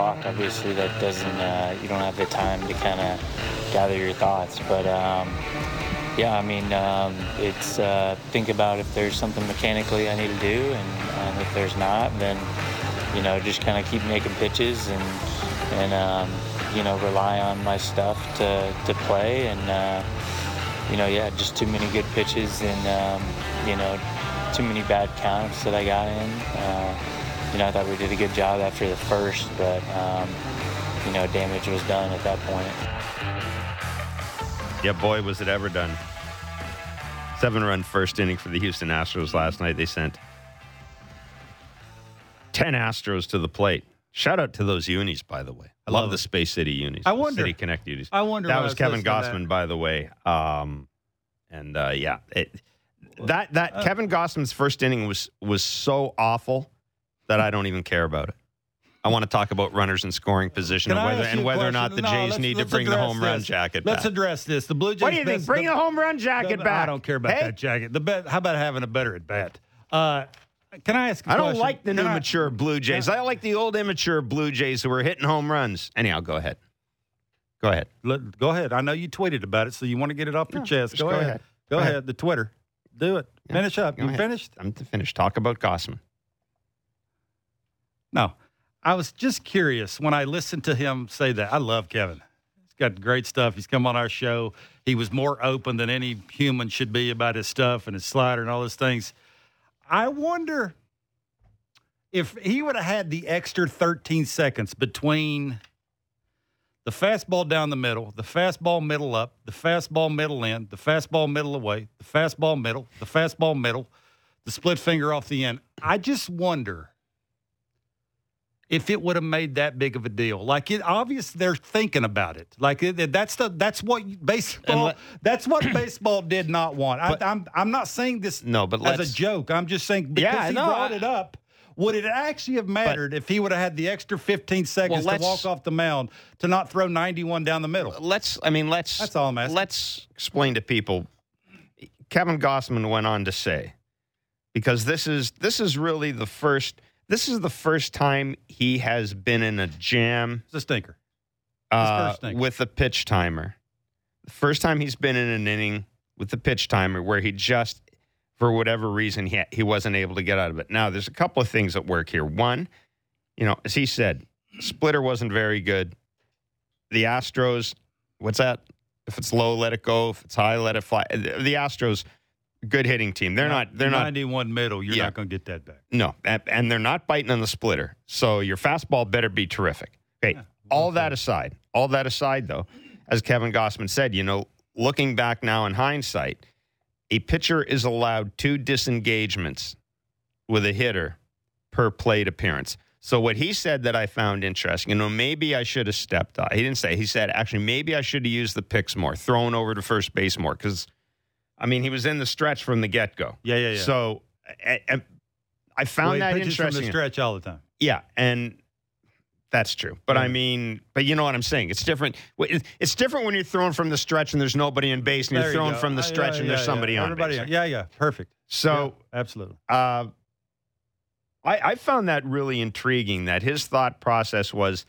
talk. Obviously, that doesn't. Uh, you don't have the time to kind of gather your thoughts. But um, yeah, I mean, um, it's uh, think about if there's something mechanically I need to do, and, and if there's not, then you know, just kind of keep making pitches and and um, you know rely on my stuff to to play and. Uh, you know, yeah, just too many good pitches and, um, you know, too many bad counts that I got in. You know, I thought we did a good job after the first, but, um, you know, damage was done at that point. Yeah, boy, was it ever done. Seven run first inning for the Houston Astros last night. They sent 10 Astros to the plate. Shout out to those unis, by the way. I love, Love the. Space City unis. I the wonder- City Connect unis. I wonder. that when was Kevin listening that- Gausman, by the way. Um, and uh, yeah, it, that that Uh, Kevin Gausman's first inning was was so awful that I don't even care about it. I want to talk about runners in scoring position and whether and whether or not the No, Jays let's- need to let's bring the address home run this. jacket Let's back. address this. The Blue Jays. What do you think? Bring the home run jacket the- back. I don't care about Hey? that jacket. The bet. How about having a better at bat? Uh, can I ask? I I don't like the new I- mature Blue Jays. I like the old immature Blue Jays who were hitting home runs. Anyhow, go ahead. Go ahead. Let- go ahead. I know you tweeted about it, so you want to get it off your No, chest. Go, go ahead. ahead. Go, Go ahead. ahead. The Twitter. Do it. Yeah. Finish up. Go You ahead. finished? I'm to finish. Talk about Gausman. No. I was just curious when I listened to him say that. I love Kevin. He's got great stuff. He's come on our show. He was more open than any human should be about his stuff and his slider and all those things. I wonder if he would have had the extra 13 seconds between the fastball down the middle, the fastball middle up, the fastball middle in, the fastball middle away, the fastball middle, the fastball middle, the split finger off the end. I just wonder if it would have made that big of a deal. Like it obvious they're thinking about it. Like it, that's the that's what baseball let- that's what baseball did not want. But- I, I'm I'm not saying this No, but as a joke. I'm just saying because Yeah, he no, brought I- it up. Would it actually have mattered if he would have had the extra 15 seconds to walk off the mound to not throw 91 down the middle? let's. I mean, let's. That's all I'm asking. Let's explain to people. Kevin Gausman went on to say, because this is this is really the first. This is the first time he has been in a jam It's a stinker. uh, thing. with a pitch timer. The first time he's been in an inning with the pitch timer where he just, for whatever reason, he, he wasn't able to get out of it. Now, there's a couple of things at work here. One, you know, as he said, splitter wasn't very good. The Astros, what's that? If it's low, let it go. If it's high, let it fly. The Astros, good hitting team. They're not. They're not 91 middle. You're Yeah. not going to get that back. no, and, they're not biting on the splitter. So your fastball better be terrific. Okay, all that aside, all that aside, though, as Kevin Gausman said, you know, looking back now in hindsight, a pitcher is allowed two disengagements with a hitter per plate appearance. So what he said that I found interesting, you know, maybe I should have stepped up. He didn't say. He said actually maybe I should have used the picks more, thrown over to first base more, because I mean he was in the stretch from the get go. Yeah, yeah, yeah. So I, I- I found Well, he that pitches from the stretch all the time. Yeah, and that's true. But I mean, but you know what I'm saying? It's different. It's different when you're throwing from the stretch and there's nobody in base, and you're There throwing from the Uh, stretch yeah, and there's yeah, somebody yeah. on Everybody, base. Yeah, yeah, perfect. So Yeah, absolutely. uh, I, I found that really intriguing. That his thought process was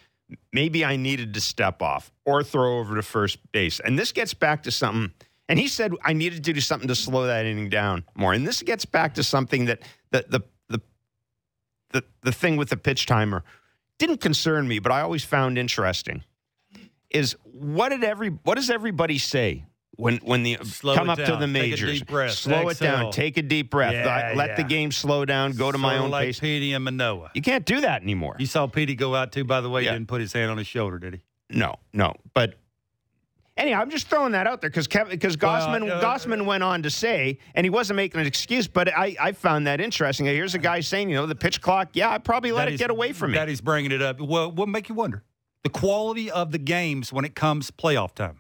maybe I needed to step off or throw over to first base, and this gets back to something. And he said I needed to do something to slow that inning down more. And this gets back to something that the the the the, the thing with the pitch timer didn't concern me, but I always found interesting. Is what did every what does everybody say when when the Slow come up to down. the Take a majors? deep breath. Slow it down. Take a deep breath. Yeah, let the game slow down. Go to my own like pace. Petey and Manoah. You can't do that anymore. You saw Petey go out too. By the way, Yeah. he didn't put his hand on his shoulder, did he? No, no. But anyhow, I'm just throwing that out there because because Well, Gausman uh, Gausman went on to say, and he wasn't making an excuse, but I, I found that interesting. Here's a guy saying, you know, the pitch clock. Yeah, I probably let it get away from me. That he's bringing it up. Well, what make you wonder? The quality of the games when it comes playoff time.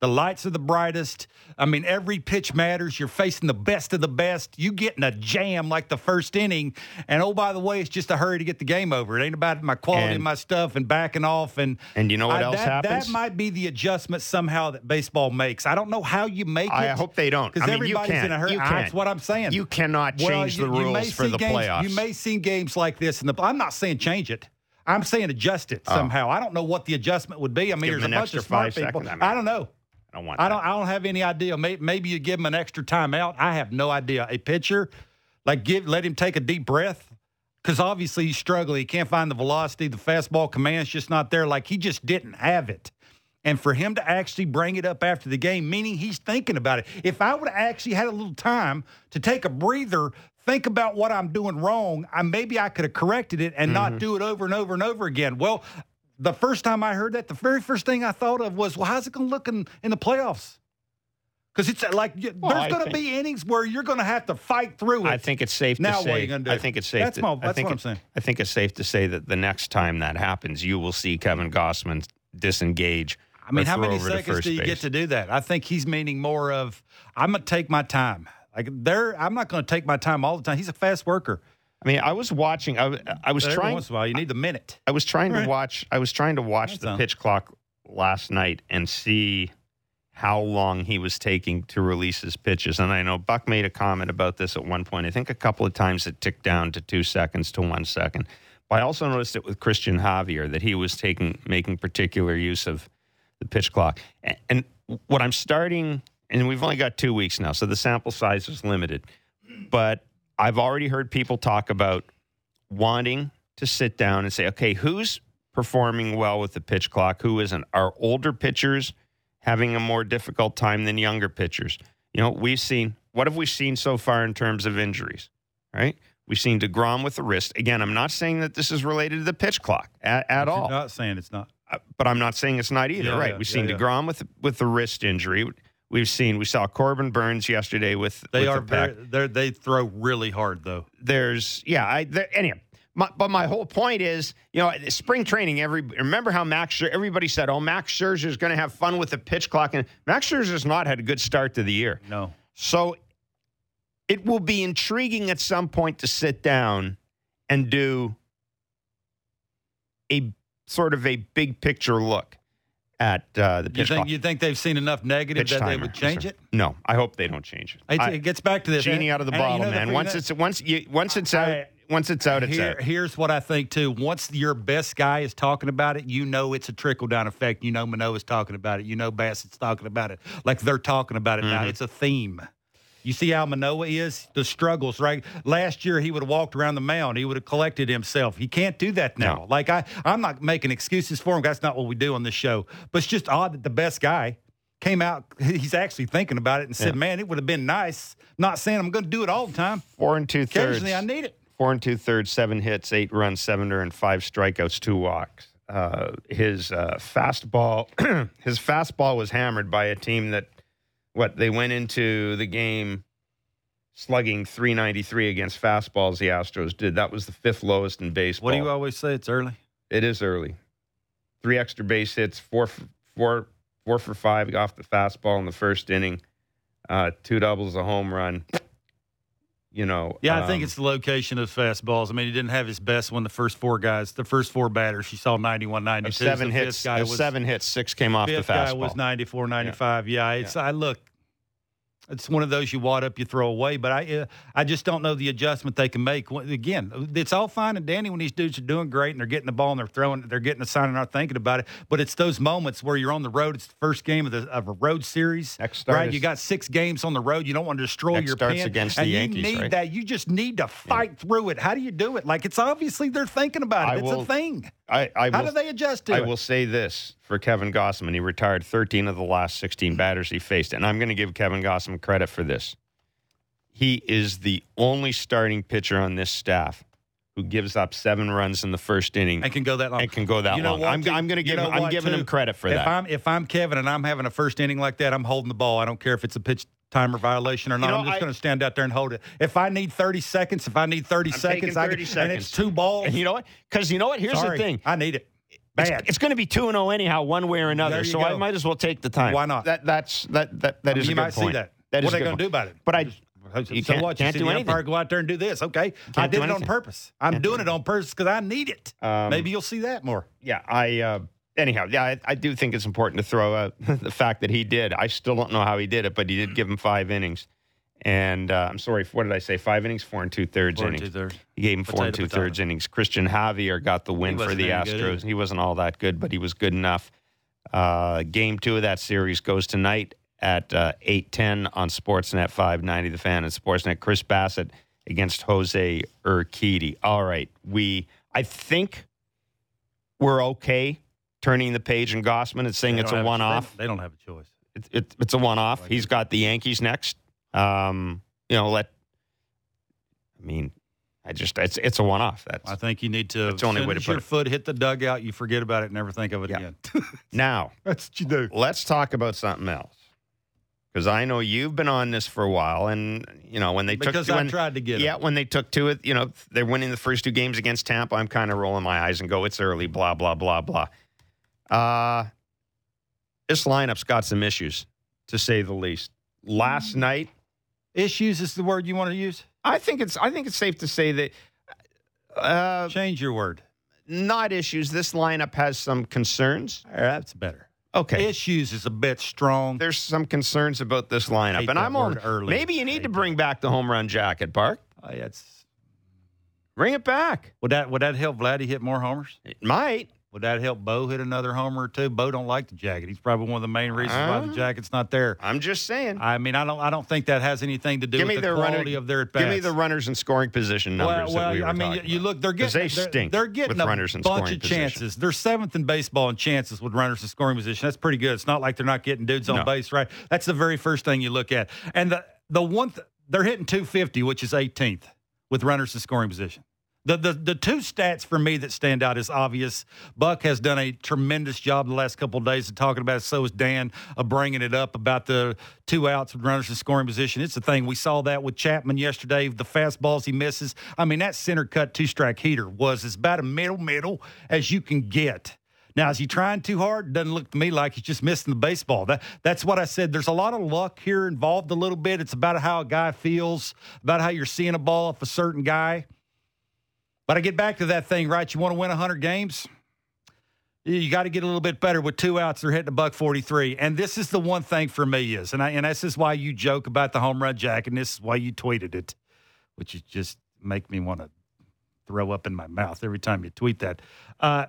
The lights are the brightest. I mean, every pitch matters. You're facing the best of the best. You get in a jam like the first inning, and oh, by the way, it's just a hurry to get the game over. It ain't about my quality And- of my stuff and backing off. And And you know what I- else that, happens? That might be the adjustment somehow that baseball makes. I don't know how you make I it. I hope they don't. because mean, everybody's can't. in a hurry. You Ah. That's what I'm saying. You cannot Well, change you- the rules for the games- playoffs. You may see games like this, and I'm not saying change it. I'm saying adjust it somehow. I don't know what the adjustment would be. I mean, Oh. Give there's a bunch of smart five people. seconds, I mean. I don't know. I don't want. I don't. I don't have any idea. Maybe, maybe you give him an extra timeout. I have no idea. A pitcher, like give let him take a deep breath, because obviously he's struggling. He can't find the velocity. The fastball command's just not there. Like he just didn't have it. And for him to actually bring it up after the game, meaning he's thinking about it. If I would have actually had a little time to take a breather, think about what I'm doing wrong, I maybe I could have corrected it and not mm-hmm. do it over and over and over again. Well, the first time I heard that, the very first thing I thought of was, well, how's it going to look in, in the playoffs? Because it's like Well, there's going to be innings where you're going to have to fight through it. I think it's safe Now to what say. are you gonna do? I think it's safe. That's to, my- I think what I'm it- saying. I think it's safe to say that the next time that happens, you will see Kevin Gausman disengage. I mean, how many seconds do you base. get to do that? I think he's meaning more of I'm going to take my time. Like there, I'm not going to take my time all the time. He's a fast worker. I mean, I was watching. I was But trying. once in a while, you need the minute. I was trying Right. to watch. I was trying to watch That's the all. pitch clock last night and see how long he was taking to release his pitches. And I know Buck made a comment about this at one point. I think a couple of times it ticked down to two seconds to one second. But I also noticed it with Christian Javier that he was taking making particular use of the pitch clock. A- And what I'm starting, and we've only got two weeks now, so the sample size is limited. But I've already heard people talk about wanting to sit down and say, okay, who's performing well with the pitch clock? Who isn't? Are older pitchers having a more difficult time than younger pitchers? You know, we've seen what have we seen so far in terms of injuries, right? We've seen DeGrom with the wrist. Again, I'm not saying that this is related to the pitch clock at, at all, not saying it's not. Uh, but I'm not saying it's not either, Yeah, right? yeah, We've yeah, seen yeah. DeGrom with with the wrist injury. We've seen we saw Corbin Burnes yesterday with They with are the very. they're- They throw really hard though. there's yeah I there, anyway. My, but my whole point is, you know, spring training. Every remember how Max everybody said, "Oh, Max Scherzer is going to have fun with the pitch clock," and Max Scherzer has not had a good start to the year. No. So it will be intriguing at some point to sit down and do a sort of a big picture look at uh, the You think clock. you think they've seen enough negative Pitch that they would change Yes, it? No, I hope they don't change it. It, I- it gets back to this genie out of the and- bottle, you know man. thing Once that- it's once you once it's out, I- once it's out, it's Here, out. here's what I think too. Once your best guy is talking about it, you know it's a trickle down effect. You know Manoah's talking about it. You know Bassitt's talking about it. Like they're talking about it now. Mm-hmm. It's a theme. You see how Manoah is? The struggles, right? Last year he would have walked around the mound. He would have collected himself. He can't do that now. No. Like I, I'm not making excuses for him. That's not what we do on this show. But it's just odd that the best guy came out. He's actually thinking about it and said, Yeah. "Man, it would have been nice." Not saying I'm going to do it all the time. Four and two thirds. Occasionally, I need it. Four and two thirds, seven hits, eight runs, seven earned, five strikeouts, two walks. Uh, his uh, fastball, his fastball was hammered by a team that, what they went into the game slugging 393 against fastballs. The Astros did. That was the fifth lowest in baseball. What do you always say? It's early. It is early. Three extra base hits, four for, four four for five off the fastball in the first inning, uh, two doubles, a home run. You know, Yeah, I think um, it's the location of fastballs. I mean, he didn't have his best when the first four guys, the first four batters, He saw 91, 92. seven hits. Guy was, seven hits, six came off the fifth guy was 94, 95. Yeah, it's I look. It's one of those you wad up, you throw away. But I, uh, I just don't know the adjustment they can make. Again, it's all fine and dandy when these dudes are doing great and they're getting the ball and they're throwing, they're getting the sign and not thinking about it. But it's those moments where you're on the road. It's the first game of, the, of a road series, Next right? is- You got six games on the road. You don't want to destroy Next your start's pen. against and the you need right? that. You just need to fight through it. How do you do it? Like it's obviously they're thinking about it. I it's will- a thing. I, I How will, do they adjust to I it? will say this for Kevin Gausman. He retired 13 of the last 16 batters he faced. And I'm going to give Kevin Gausman credit for this. He is the only starting pitcher on this staff who gives up seven runs in the first inning and can go that long. and can go that You know long. what, I'm, too? I'm going to You give know him, I'm giving too? him credit for if that. I'm if I'm Kevin and I'm having a first inning like that, I'm holding the ball. I don't care if it's a pitch timer violation or not. know, I'm just going to stand out there and hold it. If I need 30 seconds, if I need 30 I'm seconds, taking I 30 can, and it's two balls. and you know what? Because you know what? Here's Sorry, the thing. I need it. It's, Bad. it's going to be two and zero anyhow, one way or another. You So I might as well take the time. Why not? That that's that that that I mean, is you might point. see that. That what are they going to do about it? But I, Just- you so can't- what? can't see do the anything. umpire go out there and do this. Okay, I Can't do did it on purpose. I'm doing it on purpose because I need it. Um, Maybe you'll see that more. yeah, I uh, anyhow, yeah, I, I do think it's important to throw out the fact that he did. I still don't know how he did it, but he did give him five innings, And uh, I'm sorry, what did I say? Five innings, four and two thirds innings. two-thirds. He gave him four and Potato, two thirds innings. Christian Javier got the win for the any good Astros. He wasn't all that good, but he was good enough. Uh, game two of that series goes tonight at uh, 8.10 on Sportsnet 590 The Fan and Sportsnet. Chris Bassitt against Jose Urquidy. All right. We, I think we're okay turning the page in Gausman and saying it's a one-off They, they don't have a choice. it, it, it's a one off. He's got the Yankees next. Um, you know, let. I mean, I just it's it's a one off. That's I think you need to. It's only way to put your it. foot hit the dugout, you forget about it, never think of it Yeah. again. now. That's what you do. Let's talk about something else because I know you've been on this for a while, and you know when they Because took I when, tried to get it. yeah when they took to it, you know they're winning the first two games against Tampa. I'm kind of rolling my eyes and go, it's early, blah blah blah blah. Uh this lineup's got some issues, to say the least. Last night. Issues is the word you want to use. I think it's I think it's safe to say that uh, Change your word. not issues. This lineup has some concerns. Right, that's better. Okay, Issues is a bit strong. there's some concerns about this lineup, and I'm on. early. Maybe you need to that. bring back the home run jacket, Park. Oh, yeah, it's, Bring it back. would that would that help Vladdy hit more homers? It might. Would that help Bo hit another homer or two? Bo don't like the jacket. He's probably one of the main reasons why the Uh. jacket's not there. I'm just saying. I mean, I don't I don't think that has anything to do Give with the the runner- quality of their at Give me the runners in scoring position numbers Well, that we were I mean, talking you look, they're getting they they're, stink they're getting with a runners in bunch scoring of position. chances. They're seventh in baseball in chances with runners in scoring position. That's pretty good. It's not like they're not getting dudes on No. base, right? That's the very first thing you look at. And the the one th- they're hitting 250, which is 18th with runners in scoring position. The, the the two stats for me that stand out is obvious. Buck has done a tremendous job the last couple of days of talking about it. So is Dan of bringing it up about the two outs with runners in scoring position. It's the thing. We saw that with Chapman yesterday. The fastballs he misses. I mean, that center cut two strike heater was as about a middle middle as you can get. Now, is he trying too hard? Doesn't look to me like he's just missing the baseball. That that's what I said. There's a lot of luck here involved a little bit. It's about how a guy feels, about how you're seeing a ball off a certain guy. But I get back to that thing, right? You want to win 100 games? You got to get a little bit better with two outs. They're hitting a buck 43. And this is the one thing for me is, and I, and this is why you joke about the home run jack, and this is why you tweeted it, which is just make me want to throw up in my mouth every time you tweet that. Uh,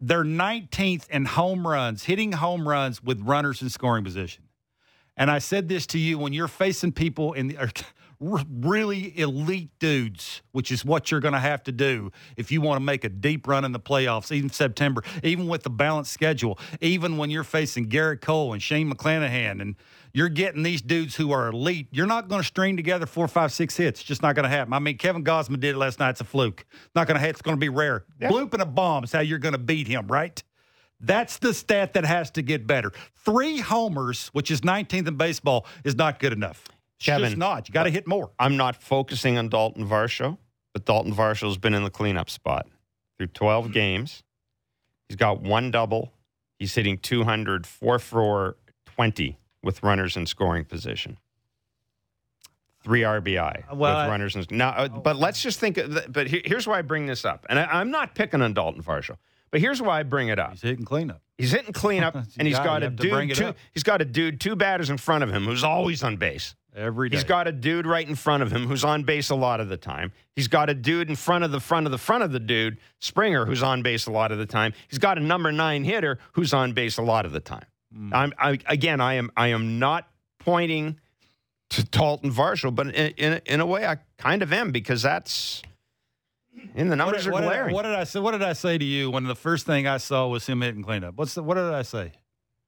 they're 19th in home runs, hitting home runs with runners in scoring position. And I said this to you when you're facing people in the r- really elite dudes, which is what you're going to have to do if you want to make a deep run in the playoffs, even September, even with the balanced schedule, even when you're facing Gerrit Cole and Shane McClanahan and you're getting these dudes who are elite. You're not going to string together four, five, six hits. It's just not going to happen. I mean, Kevin Gausman did it last night. It's a fluke. Not going to happen. It's going to be rare. Bloop and a bomb is how you're going to beat him, right? That's the stat that has to get better. Three homers, which is 19th in baseball, is not good enough. Kevin, just not. You got to hit more. I'm not focusing on Dalton Varsho, but Dalton Varsho's been in the cleanup spot through 12 games. He's got one double. He's hitting 200, four for 20 with runners in scoring position. Three RBI Well, with I- runners in now. uh, But let's just think. Of but here's why I bring this up, and I, I'm not picking on Dalton Varsho, but here's why I bring it up. He's hitting cleanup. He's hitting cleanup, and he's got- got a have to bring dude. Two, he's got a dude, two batters in front of him, who's always on base. Every day. He's got a dude right in front of him who's on base a lot of the time. He's got a dude in front of the front of the front of the dude, Springer, who's on base a lot of the time. He's got a number nine hitter who's on base a lot of the time. Mm. I'm I, again, I am I am not pointing to Dalton Varsho, but in, in, in a way, I kind of am because that's in the What numbers did, are what, did, glaring. what did I say? What did I say to you when the first thing I saw was him hitting cleanup? What's the, what did I say?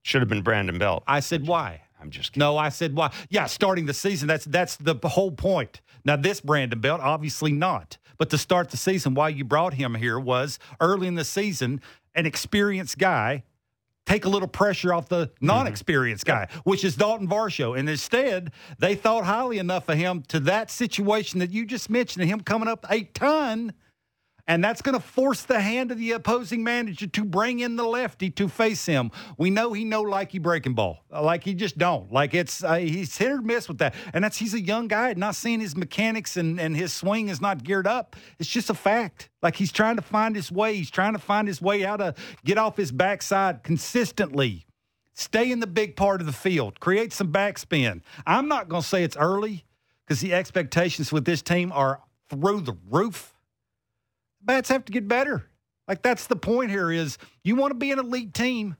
Should have been Brandon Belt. I said why. I'm just kidding. No, I said why. Yeah, starting the season. That's that's the whole point. Now this Brandon Belt, obviously not. But to start the season, why you brought him here was early in the season, an experienced guy. Take a little pressure off the mm-hmm. non-experienced guy, which is Dalton Varsho. And instead, they thought highly enough of him to that situation that you just mentioned, him coming up a ton and that's going to force the hand of the opposing manager to bring in the lefty to face him. We know he no likey breaking ball, like he just don't. Like it's uh, he's hit or miss with that, and that's he's a young guy, not seeing his mechanics and and his swing is not geared up. It's just a fact. Like he's trying to find his way. He's trying to find his way how to get off his backside consistently. Stay in the big part of the field. Create some backspin. I'm not going to say it's early because the expectations with this team are through the roof. Bats have to get better. Like that's the point here is you want to be an elite team.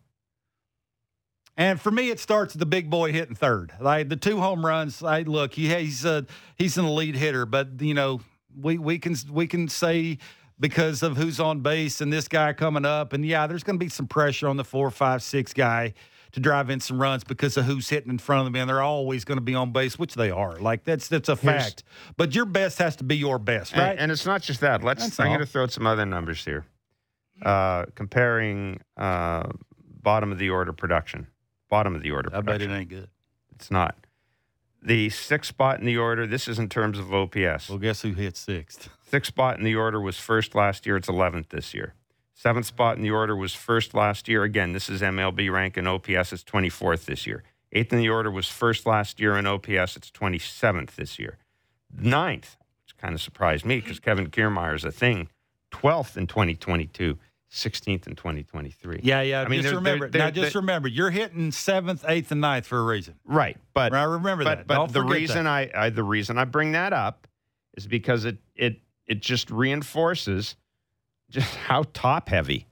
And for me, it starts with the big boy hitting third. Like the two home runs. I look, he, he's a, he's an elite hitter, but you know we we can we can say because of who's on base and this guy coming up, and yeah, there's going to be some pressure on the four, five, six guy to drive in some runs because of who's hitting in front of them, and they're always going to be on base, which they are. Like that's that's a Here's- fact. But your best has to be your best, And- right? And, it's not just that. Let's. That's I'm going to throw out some other numbers here. Uh, comparing uh, bottom of the order production. Bottom of the order I bet it ain't good. It's not. The sixth spot in the order. This is in terms of OPS. Well, guess who hit sixth? Sixth spot in the order was first last year. It's 11th this year. Seventh spot in the order was first last year. Again, this is MLB rank and OPS. It's 24th this year. Eighth in the order was first last year in OPS. It's 27th this year. Ninth, which kind of surprised me because Kevin Kiermaier is a thing. 12th in 2022. 16th in 2023. Yeah, yeah. I mean, just they're- remember. they're- now, just they're- remember, you're hitting seventh, eighth, and ninth for a reason. Right, but I remember but, that. But Don't the reason that. I, I the reason I bring that up is because it it it just reinforces just how top heavy,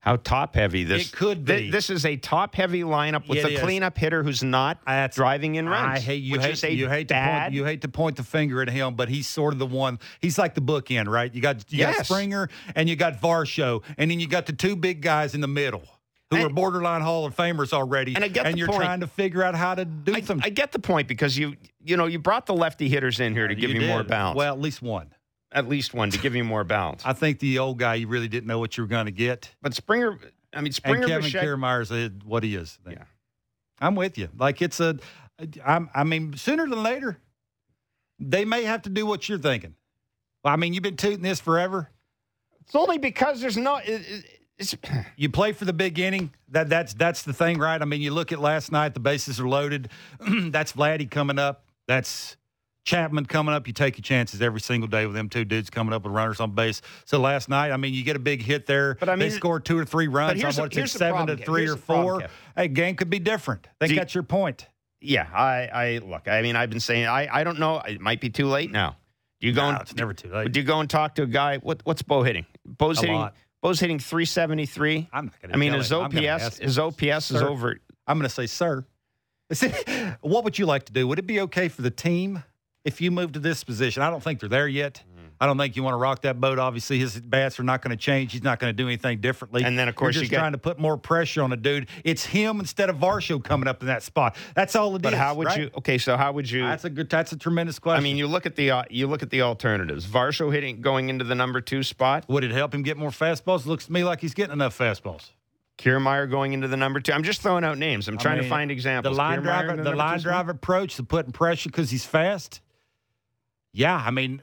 how top heavy this It could be. this is a top heavy lineup with It a is. cleanup hitter who's not That's- driving in runs. I hate you. hate you hate to point, you hate to point the finger at him, but he's sort of the one. He's like the bookend, right? You got you got Springer and you got Varsho, and then you got the two big guys in the middle who And- are borderline Hall of Famers already. And I get the you're point. trying to figure out how to do I. I get the point because you you know you brought the lefty hitters in here to uh, give you, more did. balance. Well, at least one. At least one to give you more balance. I think the old guy, you really didn't know what you were going to get. but Springer, I mean Springer, and Kevin Bichette- Kiermaier's uh, what he is. Yeah. I'm with you. Like it's a, I'm, I mean, sooner than later, they may have to do what you're thinking. I mean, you've been tooting this forever. It's only because there's no. It, it- You play for the big inning. That that's that's the thing, right? I mean, you look at last night. The bases are loaded. that's Vladdy coming up. That's Chapman coming up. You take your chances every single day with them two dudes coming up with runners on base. So last night, I mean, you get a big hit there. But I mean, they scored two or three runs. on here's seven problem, to three or problem, four. Kev. Hey, game could be different. I think you- that's your point. Yeah, I, I look. I mean, I've been saying I, I don't know. It might be too late now. Do you go No, and it's never too late. Do you go and talk to a guy? What what's Bo hitting? Bo's A hitting. lot. Bo's hitting three seventy three. I'm not going to. I mean, his OPS his OPS is Sir. over. I'm going to say, sir. what would you like to do? Would it be okay for the team if you move to this position? I don't think they're there yet. Mm-hmm. I don't think you want to rock that boat. Obviously, his bats are not going to change. He's not going to do anything differently. And then, of course, you're you just get- trying to put more pressure on a dude. It's him instead of Varsho coming up in that spot. That's all it is. But how would right? you? Okay, so how would you? That's a good. That's a tremendous question. I mean, you look at the uh, you look at the alternatives. Varsho hitting going into the number two spot. would it help him get more fastballs? Looks to me like he's getting enough fastballs. Kiermaier going into the number two. I'm just throwing out names. I'm I trying to find examples. The line Kiermaier driver, in the line drive approach to putting pressure because he's fast. Yeah, I mean,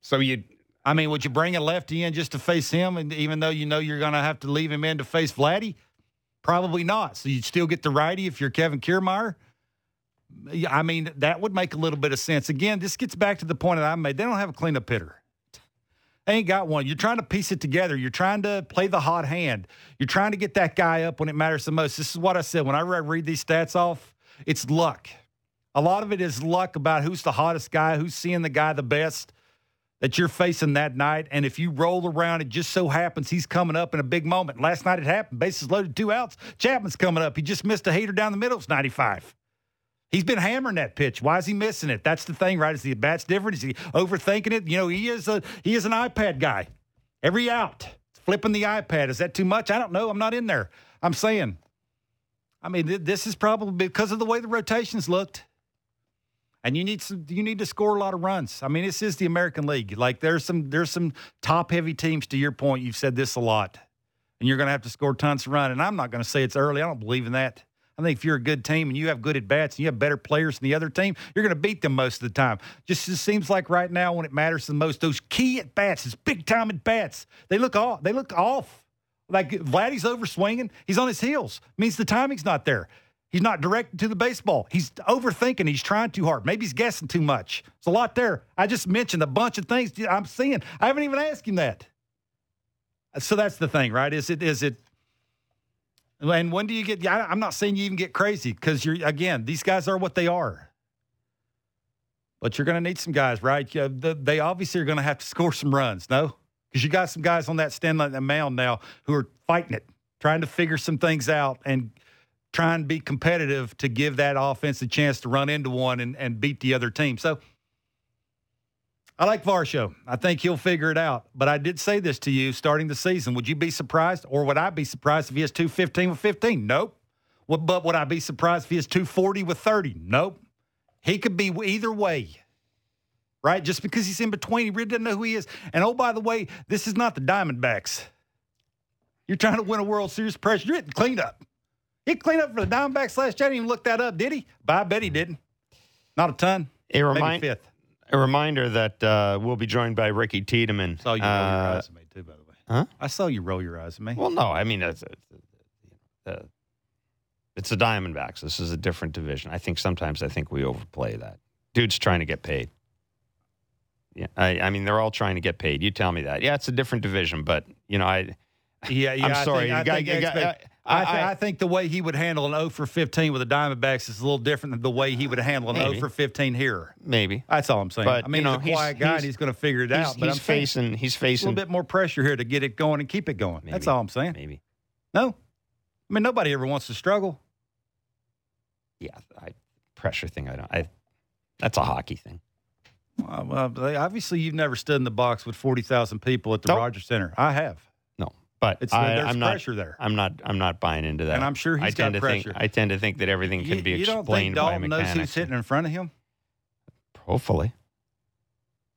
So you I mean, would you bring a lefty in just to face him, and even though you know you're going to have to leave him in to face Vladdy? Probably not. So you'd still get the righty if you're Kevin Kiermaier. I mean, that would make a little bit of sense. Again, this gets back to the point that I made. They don't have a cleanup hitter. They ain't got one. You're trying to piece it together. You're trying to play the hot hand. You're trying to get that guy up when it matters the most. This is what I said. When I read these stats off, it's luck. A lot of it is luck about who's the hottest guy, who's seeing the guy the best that you're facing that night. And if you roll around, it just so happens he's coming up in a big moment. Last night it happened. Bases loaded, two outs. Chapman's coming up. He just missed a hater down the middle. It's 95. He's been hammering that pitch. Why is he missing it? That's the thing, right? Is the bat's different? Is he overthinking it? You know, he is a he is an iPad guy. Every out, flipping the iPad. Is that too much? I don't know. I'm not in there. I'm saying. I mean, th- this is probably because of the way the rotations looked. And you need some you need to score a lot of runs. I mean, this is the American League. Like there's some there's some top heavy teams to your point. You've said this a lot. And you're gonna have to score tons of runs. And I'm not gonna say it's early. I don't believe in that. I think if you're a good team and you have good at bats and you have better players than the other team, you're going to beat them most of the time. Just, just seems like right now when it matters the most, those key at bats, those big time at bats, they look off. They look off. Like Vladdy's over swinging, he's on his heels. Means the timing's not there. He's not directed to the baseball. He's overthinking. He's trying too hard. Maybe he's guessing too much. It's a lot there. I just mentioned a bunch of things I'm seeing. I haven't even asked him that. So that's the thing, right? Is it is it and when do you get? I'm not saying you even get crazy because you're again. These guys are what they are. But you're going to need some guys, right? They obviously are going to have to score some runs, no? Because you got some guys on that stand like that mound now who are fighting it, trying to figure some things out and trying to be competitive to give that offense a chance to run into one and, and beat the other team. So I like Varsho. I think he'll figure it out. But I did say this to you starting the season. Would you be surprised, or would I be surprised if he has 215 with 15? Nope. But would I be surprised if he has 240 with 30? Nope. He could be either way, right? Just because he's in between, he really doesn't know who he is. And oh, by the way, this is not the Diamondbacks. You're trying to win a World Series pressure. You're hitting cleanup. He cleaned up for the Diamondbacks last year. I didn't even look that up, did he? But I bet he didn't. Not a ton. A, remind, Maybe fifth. a reminder that uh, we'll be joined by Ricky Tiedemann. saw you roll your Uh, eyes at me too, by the way. huh? I saw you roll your eyes at me. Well, no, I mean it's, it's, it's, it's the Diamondbacks. This is a different division. I think sometimes I think we overplay that. Dude's trying to get paid. Yeah, I, I mean they're all trying to get paid. You tell me that. Yeah, it's a different division, but you know I. yeah, yeah. I'm I sorry, think- you got- think you got- expect- I- I, th- I- I think the way he would handle an 0 for 15 with the Diamondbacks is a little different than the way he would handle an Maybe. 0 for 15 here. Maybe That's all I'm saying. But, I mean, you know, he's a quiet he's- guy he's- and he's going to figure it he's, out. But he's I'm facing he's a little bit more pressure here to get it going and keep it going. That's all I'm saying. maybe. No, I mean nobody ever wants to struggle. Yeah, I, pressure thing. I don't. I that's a hockey thing. Well, well, obviously, you've never stood in the box with 40,000 people at the Nope. Rogers Center. I have. But It's I, there's I'm not. pressure there. I'm not. I'm not buying into that. And I'm sure I he's tend got to pressure. think. I tend to think that everything can you, be you don't think explained by Dalton knows mechanics. who's hitting in front of him? Hopefully.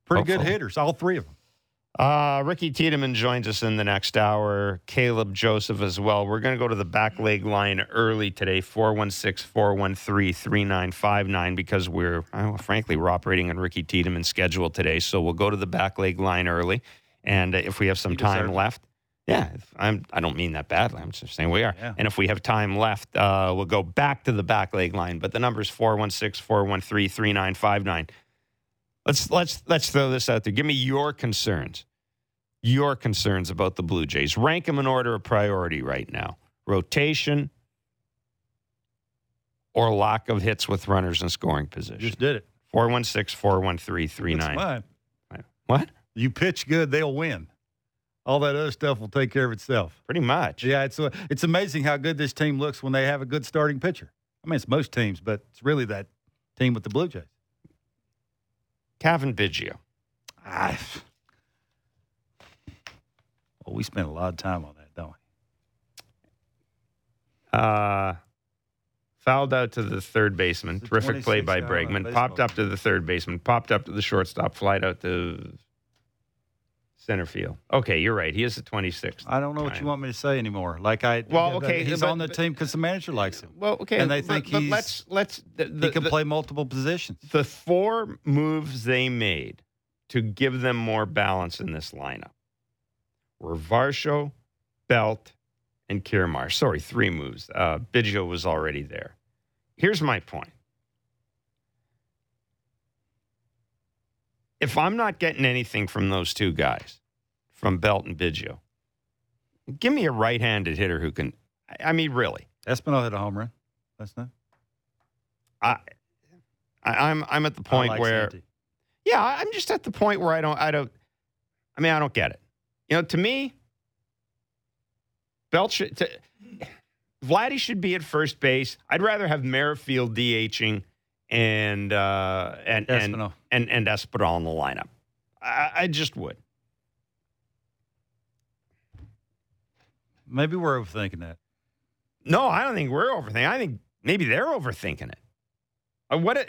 Pretty good hitters, all three of them. Uh, Ricky Tiedemann joins us in the next hour. Caleb Joseph as well. We're going to go to the back leg line early today 416 413 3959 because we're, frankly, we're operating on Ricky Tiedemann's schedule today. So we'll go to the back leg line early. And if we have some time left, yeah, if I'm, I don't mean that badly. I'm just saying we are. Yeah. And if we have time left, uh, we'll go back to the back leg line. But the number is 416 413 3959. Let's let's let's throw this out there. Give me your concerns. Your concerns about the Blue Jays. Rank them in order of priority right now. Rotation or lack of hits with runners in scoring position. Just did it. 416 413 39. What? You pitch good, they'll win. All that other stuff will take care of itself. Pretty much. Yeah, it's uh, it's amazing how good this team looks when they have a good starting pitcher. I mean, it's most teams, but it's really that team with the Blue Jays. Cavan Biggio. Ah, well, we spent a lot of time on that, don't we? Uh, fouled out to the third baseman. Terrific play by Bregman. Popped up to the third baseman. Popped up to the shortstop. Flied out to center field. Okay, you're right. He is the 26th. I don't know what you want me to say anymore. Like I, Well, okay, he's but- on the team because the manager likes him. Well, okay, And they think but he's- let's let's the, the, he can the- play multiple positions. the four moves they made to give them more balance in this lineup were Varsho, Belt, and Kiermaier. Sorry, three moves. Uh, Biggio was already there. Here's my point. If I'm not getting anything from those two guys, from Belt and Biggio, give me a right-handed hitter who can. I- mean, really. Espinal hit a home run. That's not. I, I I'm I'm at the point like where. Yeah, I'm just at the point where I don't, I don't, I mean, I don't get it. You know, to me, Belt should, to, Vladdy should be at first base. I'd rather have Merrifield DHing and, uh, and, and, and, and Espinal in the lineup. I, I just would. Maybe we're overthinking that. No, I don't think we're overthinking. I think maybe they're overthinking it. Uh, what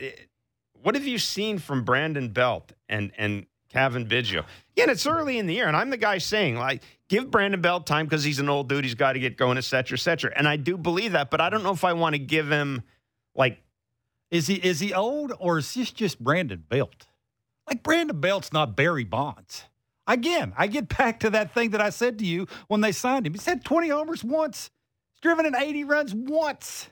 what have you seen from Brandon Belt and and Cavan Biggio? Again, it's early in the year, and I'm the guy saying like, give Brandon Belt time because he's an old dude. He's got to get going, et cetera, et cetera. And I do believe that, but I don't know if I want to give him like Is he is he old or is this just Brandon Belt? Like Brandon Belt's not Barry Bonds. Again, I get back to that thing that I said to you when they signed him. He said 20 homers once. He's driven in 80 runs once.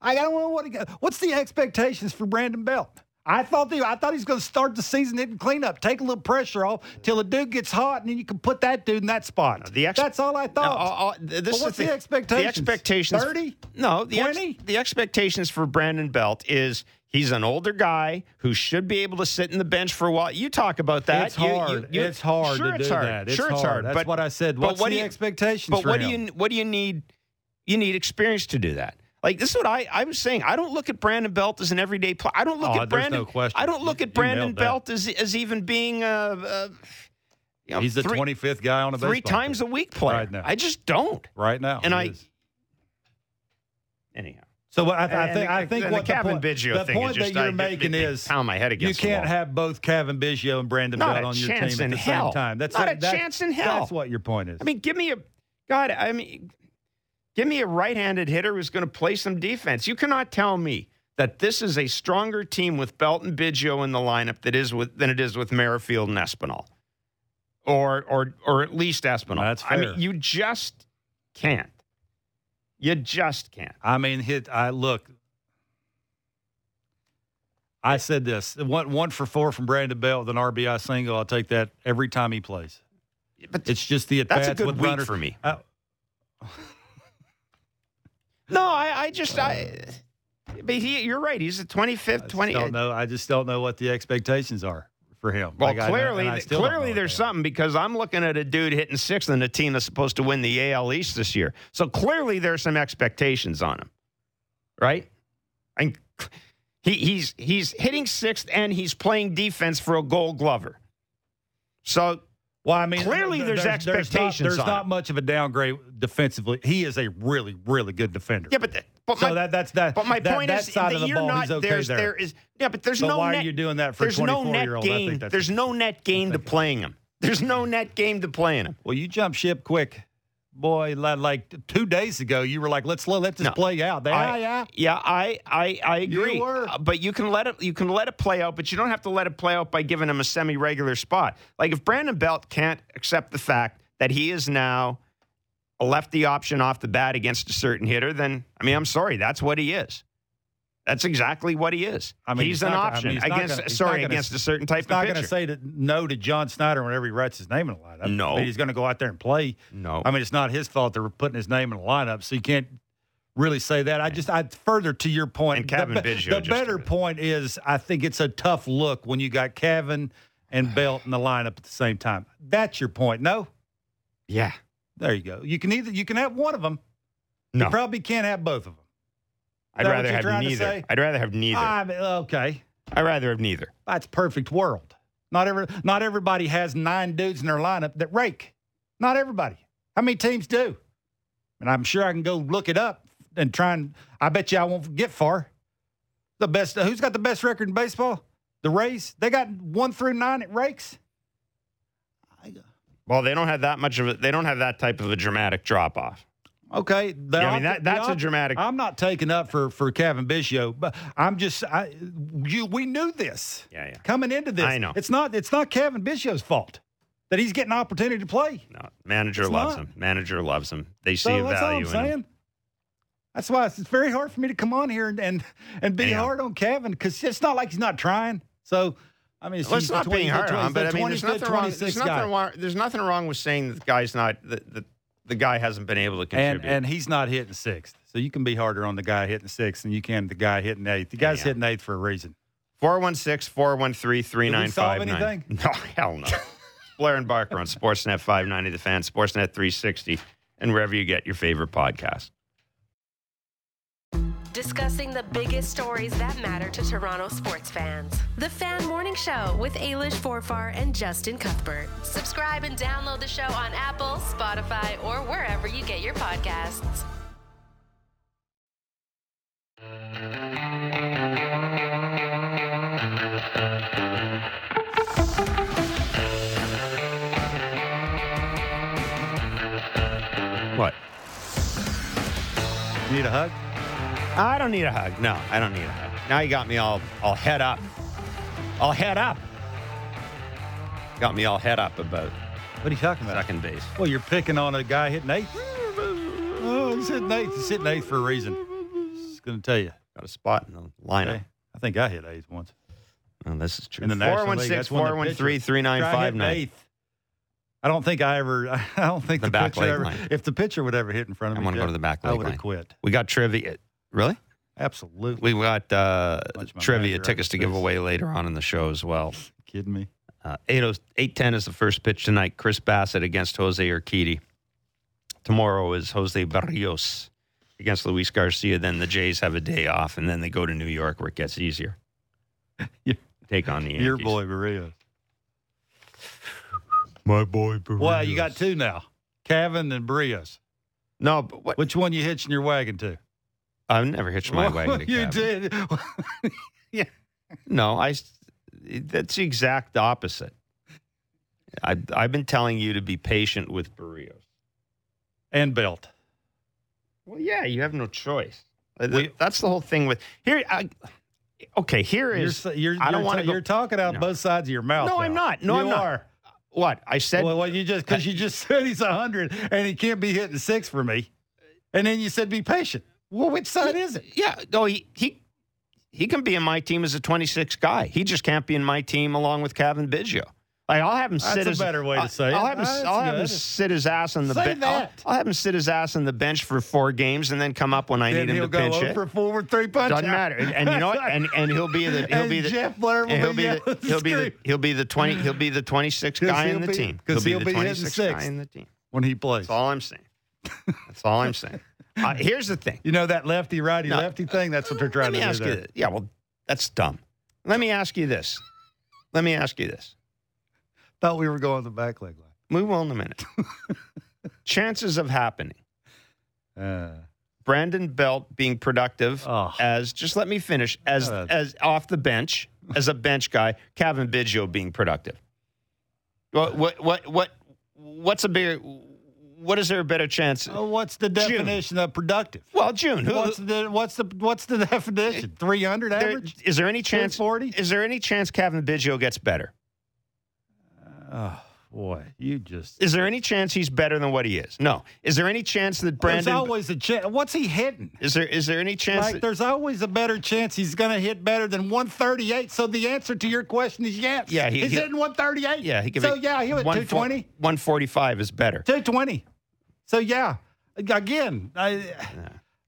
I don't know what he got. What's the expectations for Brandon Belt? I thought the, I thought he was going to start the season hitting cleanup, take a little pressure off till the dude gets hot, and then you can put that dude in that spot. the ex- That's all I thought. uh, uh, th- this what's the, the expectations? The expectations 30? No, the ex- 20? the expectations for Brandon Belt is He's an older guy who should be able to sit in the bench for a while. You talk about that. It's You- you- hard. you- it's hard Sure, to it's do hard. that. It's sure, it's hard. That's but what I said. but what the do you- expectations But what him? do you what do you need? You need experience to do that. Like this is what I, I was saying. I don't look at Brandon Belt as an everyday player. I don't look Oh, at Brandon. no question. I don't look at you Brandon. Belt as as even being a, a you know, He's the 25th guy on a three times team a week player. Right now. I just don't. right now. and I- is. Anyhow, So what I, I think I think what the Kevin point, Biggio the point is just that you're I- making it is pound my head you against the can't have both Cavan Biggio and Brandon Belt on your team at the hell. same time. That's Not what- a that's- chance in hell. That's what your point is. I mean, give me a God. I mean, give me a right-handed hitter who's going to play some defense. You cannot tell me that this is a stronger team with Belt and Biggio in the lineup that is with than it is with Merrifield and Espinal, or or or at least Espinal. That's I mean, fair. you just can't. You just can't. I mean, hit. I look. I said this one one for four from Brandon Belt with an RBI single. I'll take that every time he plays. But It's just the at that's a good with week runners. for me. Uh, No, I, I just I. But he, you're right. He's the 25th, I just 20. don't know. I just don't know what the expectations are for him. Well, Like, clearly, and I still clearly, there's they something because I'm looking at a dude hitting sixth in a team that's supposed to win the AL East this year. So clearly, there's some expectations on him, right? And he, he's he's hitting sixth and he's playing defense for a Gold Glover. So Well, I mean, Clearly there- there's not- expectations There's on not him. much of a downgrade defensively. He is a really, really good defender. yeah, but the, but so my that that's that. but my that, point that is that you're ball, not okay there's there. there is yeah, but there's but no why net, are you doing that for there's no net year old? I gain. There's no net gain to playing him. There's no net gain to playing him. Well, you jump ship quick, boy. Like two days ago, you were like, "Let's let, this No. play out." Yeah, I- yeah. Yeah, I I, I You agree. were. Uh, But you can let it you can let it play out, but you don't have to let it play out by giving him a semi-regular spot. Like if Brandon Belt can't accept the fact that he is now a lefty option off the bat against a certain hitter, then I mean, I'm sorry, that's what he is. That's exactly what he is. I mean, he's he's an not gonna- I option mean, he's against gonna- sorry gonna- against a certain type He's not going to say to, no to John Schneider whenever he writes his name in a lineup. No. I mean, he's going to go out there and play. no, I mean, it's not his fault they're putting his name in the lineup, so you can't really say that. I just, I further to your point. And Kevin the, Biggio The better point is, I think it's a tough look when you got Kevin and Belt in the lineup at the same time. That's your point. No, yeah, there you go. You can either you can have one of them. no. You probably can't have both of them. I'd rather have neither. I'd rather have neither. I mean, okay, I'd rather have neither. that's perfect world. Not every, not everybody has nine dudes in their lineup that rake. Not everybody. How many teams do? And I'm sure I can go look it up and try and. I bet you I won't get far. The best. Who's got the best record in baseball? The Rays. They got one through nine at rakes. Well, they don't have that much of it. They don't have that type of a dramatic drop off. Okay, the Yeah, I mean, that- that's the a dramatic- I'm not taking up for for Cavan Biggio, but I'm just. I, you, we knew this. Yeah, yeah. coming into this. I know. it's not it's not Cavan Biggio's fault that he's getting an opportunity to play. No, manager It's loves not. him. Manager loves him. They see So a all value in him. That's why it's very hard for me to come on here and and, and be Anyhow. hard on Kevin because it's not like he's not trying. So I mean, it's, Well, it's not the being hard he's the on, but I mean, there's nothing wrong. There's nothing, wrong, there's nothing wrong with saying that the guy's not that the, the guy hasn't been able to contribute. and he's not hitting sixth, so you can be harder on the guy hitting sixth than you can the guy hitting eighth. The guy's yeah. hitting eighth for a reason. 416 413 3959. anything? No, hell no. Blair and Barker on Sportsnet 590, The Fan, Sportsnet 360, and wherever you get your favorite podcast. Discussing the biggest stories that matter to Toronto sports fans. The Fan Morning Show with Ailish Forfar and Justin Cuthbert. Subscribe and download the show on Apple, Spotify, or wherever you get your podcasts. What? You need a hug? I don't need a hug. No, I don't need a hug. Now you got me all all head up. All head up. Got me all head up about What are you talking about? second base. Well, you're picking on a guy hitting eighth. Oh, he's hitting eighth. He's hitting eighth for a reason. Just going to tell you. Got a spot in the lineup. Okay. I think I hit eighth once. Oh, this is true. In the National League, 416 that's when the 413 pitcher- I hit 3959. eighth. I don't think I ever. I don't think The the, back pitcher leg ever. line. If the pitcher would ever hit in front of I me, wanna go Jeff, to the back I leg would line. have quit. We got trivia. Really? Absolutely. We got uh, Bunch of my trivia tickets to give away later on in the show as well. Kidding me? Uh, 8 810 is the first pitch tonight. Chris Bassitt against Jose Urquidy. Tomorrow is Jose Berrios against Luis Garcia. Then the Jays have a day off, and then they go to New York where it gets easier. Take on the Yankees. Your boy Berrios. My boy Berrios. Well, you got two now, Kevin and Berrios. No, but what? Which one you hitching your wagon to? I've never hitched my wagon to you did. Yeah. No, I. That's the exact opposite. I, I've been telling you to be patient with Berrios. and Belt. Well, yeah, you have no choice. Uh, We- That's the whole thing with here. I, okay, here is, You're, you're, I don't want to. You're talking out No. both sides of your mouth. No, I'm not. No, you I'm not. are. What I said? well, well, you just because you just said he's hundred and he can't be hitting six for me, and then you said be patient. Well, which side is it? yeah, no, he he he can be in my team as a 26 guy. He just can't be in my team along with Cavan Biggio. Like I'll have him That's sit a as better way to I'll- say it. I'll have him. I'll have him sit his ass on the bench. I'll. I'll have him sit his ass on the bench for four games and then come up when I Then need him he'll to go pinch it. over forward three punch. Doesn't matter. And, and you know what? And and he'll be the he'll And be the Jeff Blair he'll be the, yelling he'll be the he'll be the twenty he'll be the twenty six guy in the be- team. 'cause He'll he'll be be the twenty six guy in the team. when he plays. That's all I'm saying. That's all I'm saying. Uh, here's the thing. You know that lefty righty No. lefty thing? That's what they're trying to ask do you. there. this. Yeah, well, that's dumb. Let me ask you this. Let me ask you this. Thought we were going the back leg line. Move on a minute. Chances of happening. Uh, Brandon Belt being productive Oh. as just let me finish as Uh. as off the bench as a bench guy. Cavan Biggio being productive. What what what what what's a bigger? What is there a better chance? oh, what's the June. definition of productive? Well, June. Who, What's the what's the what's the definition? Three hundred average? is there any chance? 40? Is there any chance Cavan Biggio gets better? Uh, oh boy, you just. Is there any chance he's better than what he is? No. Is there any chance that Brandon? There's always a chance. What's he hitting? is there is there any chance? Like, that- there's always a better chance he's going to hit better than 138. So the answer to your question is yes. Yeah, he- he's he- hitting 138. yeah, he could So yeah, he went 220. One forty five is better. 220. So yeah, again, I,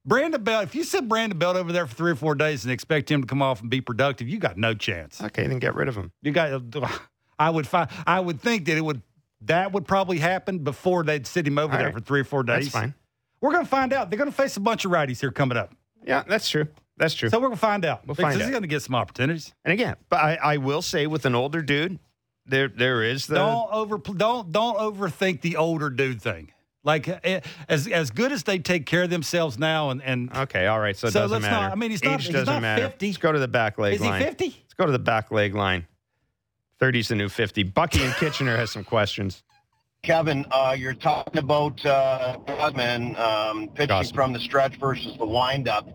Brandon Belt. If you sit Brandon Belt over there for three or four days and expect him to come off and be productive, you got no chance. Okay, then get rid of him. You got. I would find. I would think that it would. That would probably happen before they'd sit him over All there right. for three or four days. That's fine. We're going to find out. They're going to face a bunch of righties here coming up. Yeah, that's true. That's true. So we're going to find out. We'll because find he's out. going to get some opportunities. and again, but I, I will say with an older dude, there there is the don't over don't don't overthink the older dude thing. Like eh, as as good as they take care of themselves now, and and Okay, all right. So it So doesn't let's not- matter. I mean, he's Age not- he's doesn't not matter. 50. Let's go to the back leg line. is he fifty? Let's go to the back leg line. 30's the new 50. Bucky and Kitchener has some questions. Kevin, uh, you're talking about uh, Gausman um, pitching Gausman. from the stretch versus the windup.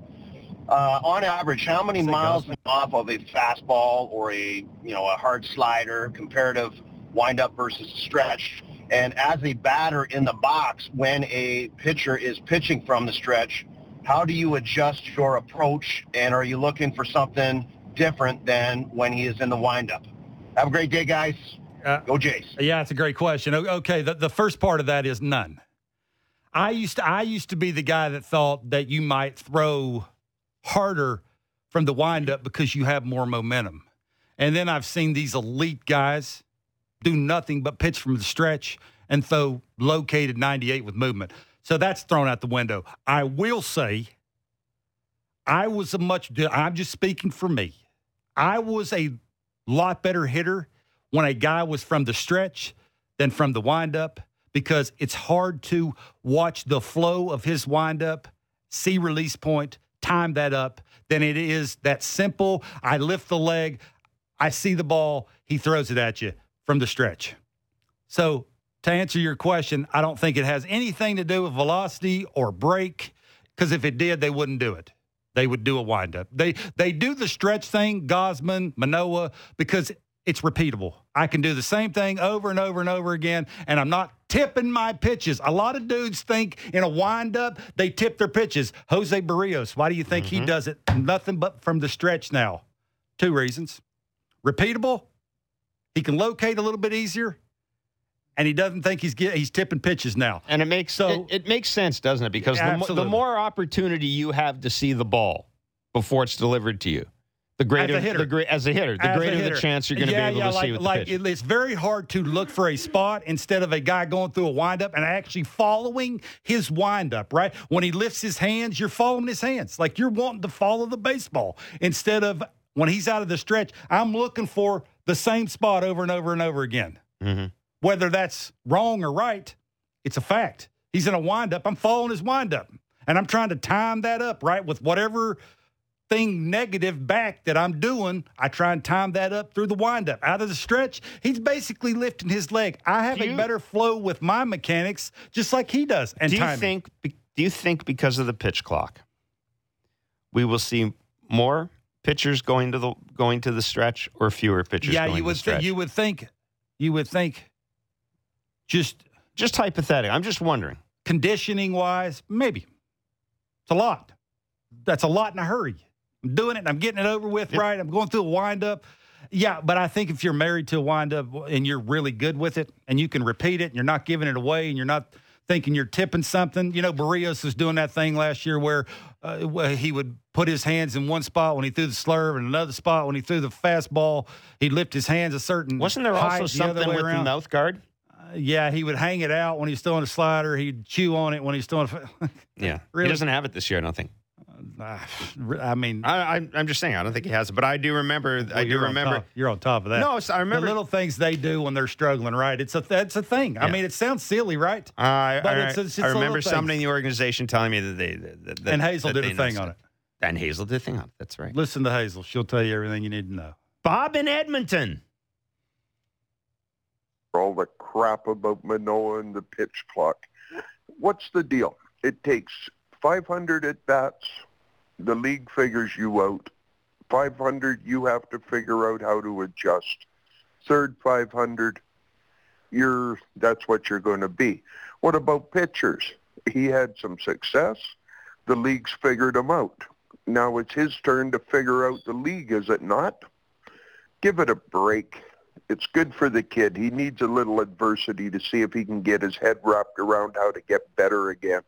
Uh, on average, how many miles Gausman. off of a fastball or a you know a hard slider, comparative windup versus stretch? And as a batter in the box, when a pitcher is pitching from the stretch, how do you adjust your approach? And are you looking for something different than when he is in the windup? Have a great day, guys. Uh, Go Jays. Yeah, it's a great question. Okay, the, the first part of that is none. I used to I used to be the guy that thought that you might throw harder from the windup because you have more momentum. And then I've seen these elite guys do nothing but pitch from the stretch and throw located 98 with movement. So that's thrown out the window. I will say I was a much I'm just speaking for me. I was a lot better hitter when a guy was from the stretch than from the windup because it's hard to watch the flow of his windup, see release point, time that up than it is that simple. I lift the leg, I see the ball, he throws it at you from the stretch. So, to answer your question, I don't think it has anything to do with velocity or break because if it did, they wouldn't do it. They would do a windup. They they do the stretch thing, Gausman, Manoah, because it's repeatable. I can do the same thing over and over and over again, and I'm not tipping my pitches. A lot of dudes think in a windup they tip their pitches. Jose Berrios, why do you think he mm-hmm. does it? Nothing but from the stretch now. Two reasons: repeatable. He can locate a little bit easier, and he doesn't think he's get, he's tipping pitches now. And it makes So- it, it makes sense, doesn't it? Because the, the more opportunity you have to see the ball, before it's delivered to you. The greater, hitter. the as a hitter, the As a greater hitter. the chance you're going to Yeah, be able yeah, to like, see with like the pitch. it's very hard to look for a spot instead of a guy going through a windup and actually following his windup. Right when he lifts his hands, you're following his hands, like you're wanting to follow the baseball instead of when he's out of the stretch. I'm looking for the same spot over and over and over again. Mhm. Whether that's wrong or right, it's a fact. He's in a windup. I'm following his windup, and I'm trying to time that up right with whatever thing negative back that I'm doing, I try and time that up through the windup. Out of the stretch, he's basically lifting his leg. I have Do a better flow with my mechanics, just like he does. And do you timing. think? Do you think because of the pitch clock, we will see more pitchers going to the going to the stretch, or fewer pitchers? Yeah, going you to would the stretch? think. You would think. You would think. Just just hypothetical. I'm just wondering. conditioning wise, maybe it's a lot. That's a lot in a hurry. I'm doing it. and I'm getting it over with. Yep. Right. I'm going through a windup. Yeah, but I think if you're married to a windup and you're really good with it, and you can repeat it, and you're not giving it away, and you're not thinking you're tipping something. You know, Berrios was doing that thing last year where uh, he would put his hands in one spot when he threw the slurve, and another spot when he threw the fastball. He'd lift his hands a certain. Wasn't there also something way with around. the mouth guard? Yeah, he would hang it out when he's throwing a slider. He'd chew on it when he's throwing. A, Yeah, Really? he doesn't have it this year. I don't think. I mean, I, I, I'm just saying. I don't think he has it, but I do remember. I do you're on remember. top- you're on top of that. No, I remember. the little things they do when they're struggling. Right? It's a that's a thing. I mean, it sounds silly, right? I, But I, it's- it's I little remember things. somebody in the organization telling me that they that, that, and Hazel that did they a thing noticed on it. And Hazel did a thing on it. That's right. Listen to Hazel; she'll tell you everything you need to know. Bob in Edmonton. all the crap about Manoah and the pitch clock. What's the deal? It takes 500 at bats. The league figures you out. 500, you have to figure out how to adjust. Third 500, you're that's what you're going to be. What about pitchers? He had some success. The league's figured him out. Now it's his turn to figure out the league, is it not? Give it a break it's good for the kid. He needs a little adversity to see if he can get his head wrapped around how to get better again.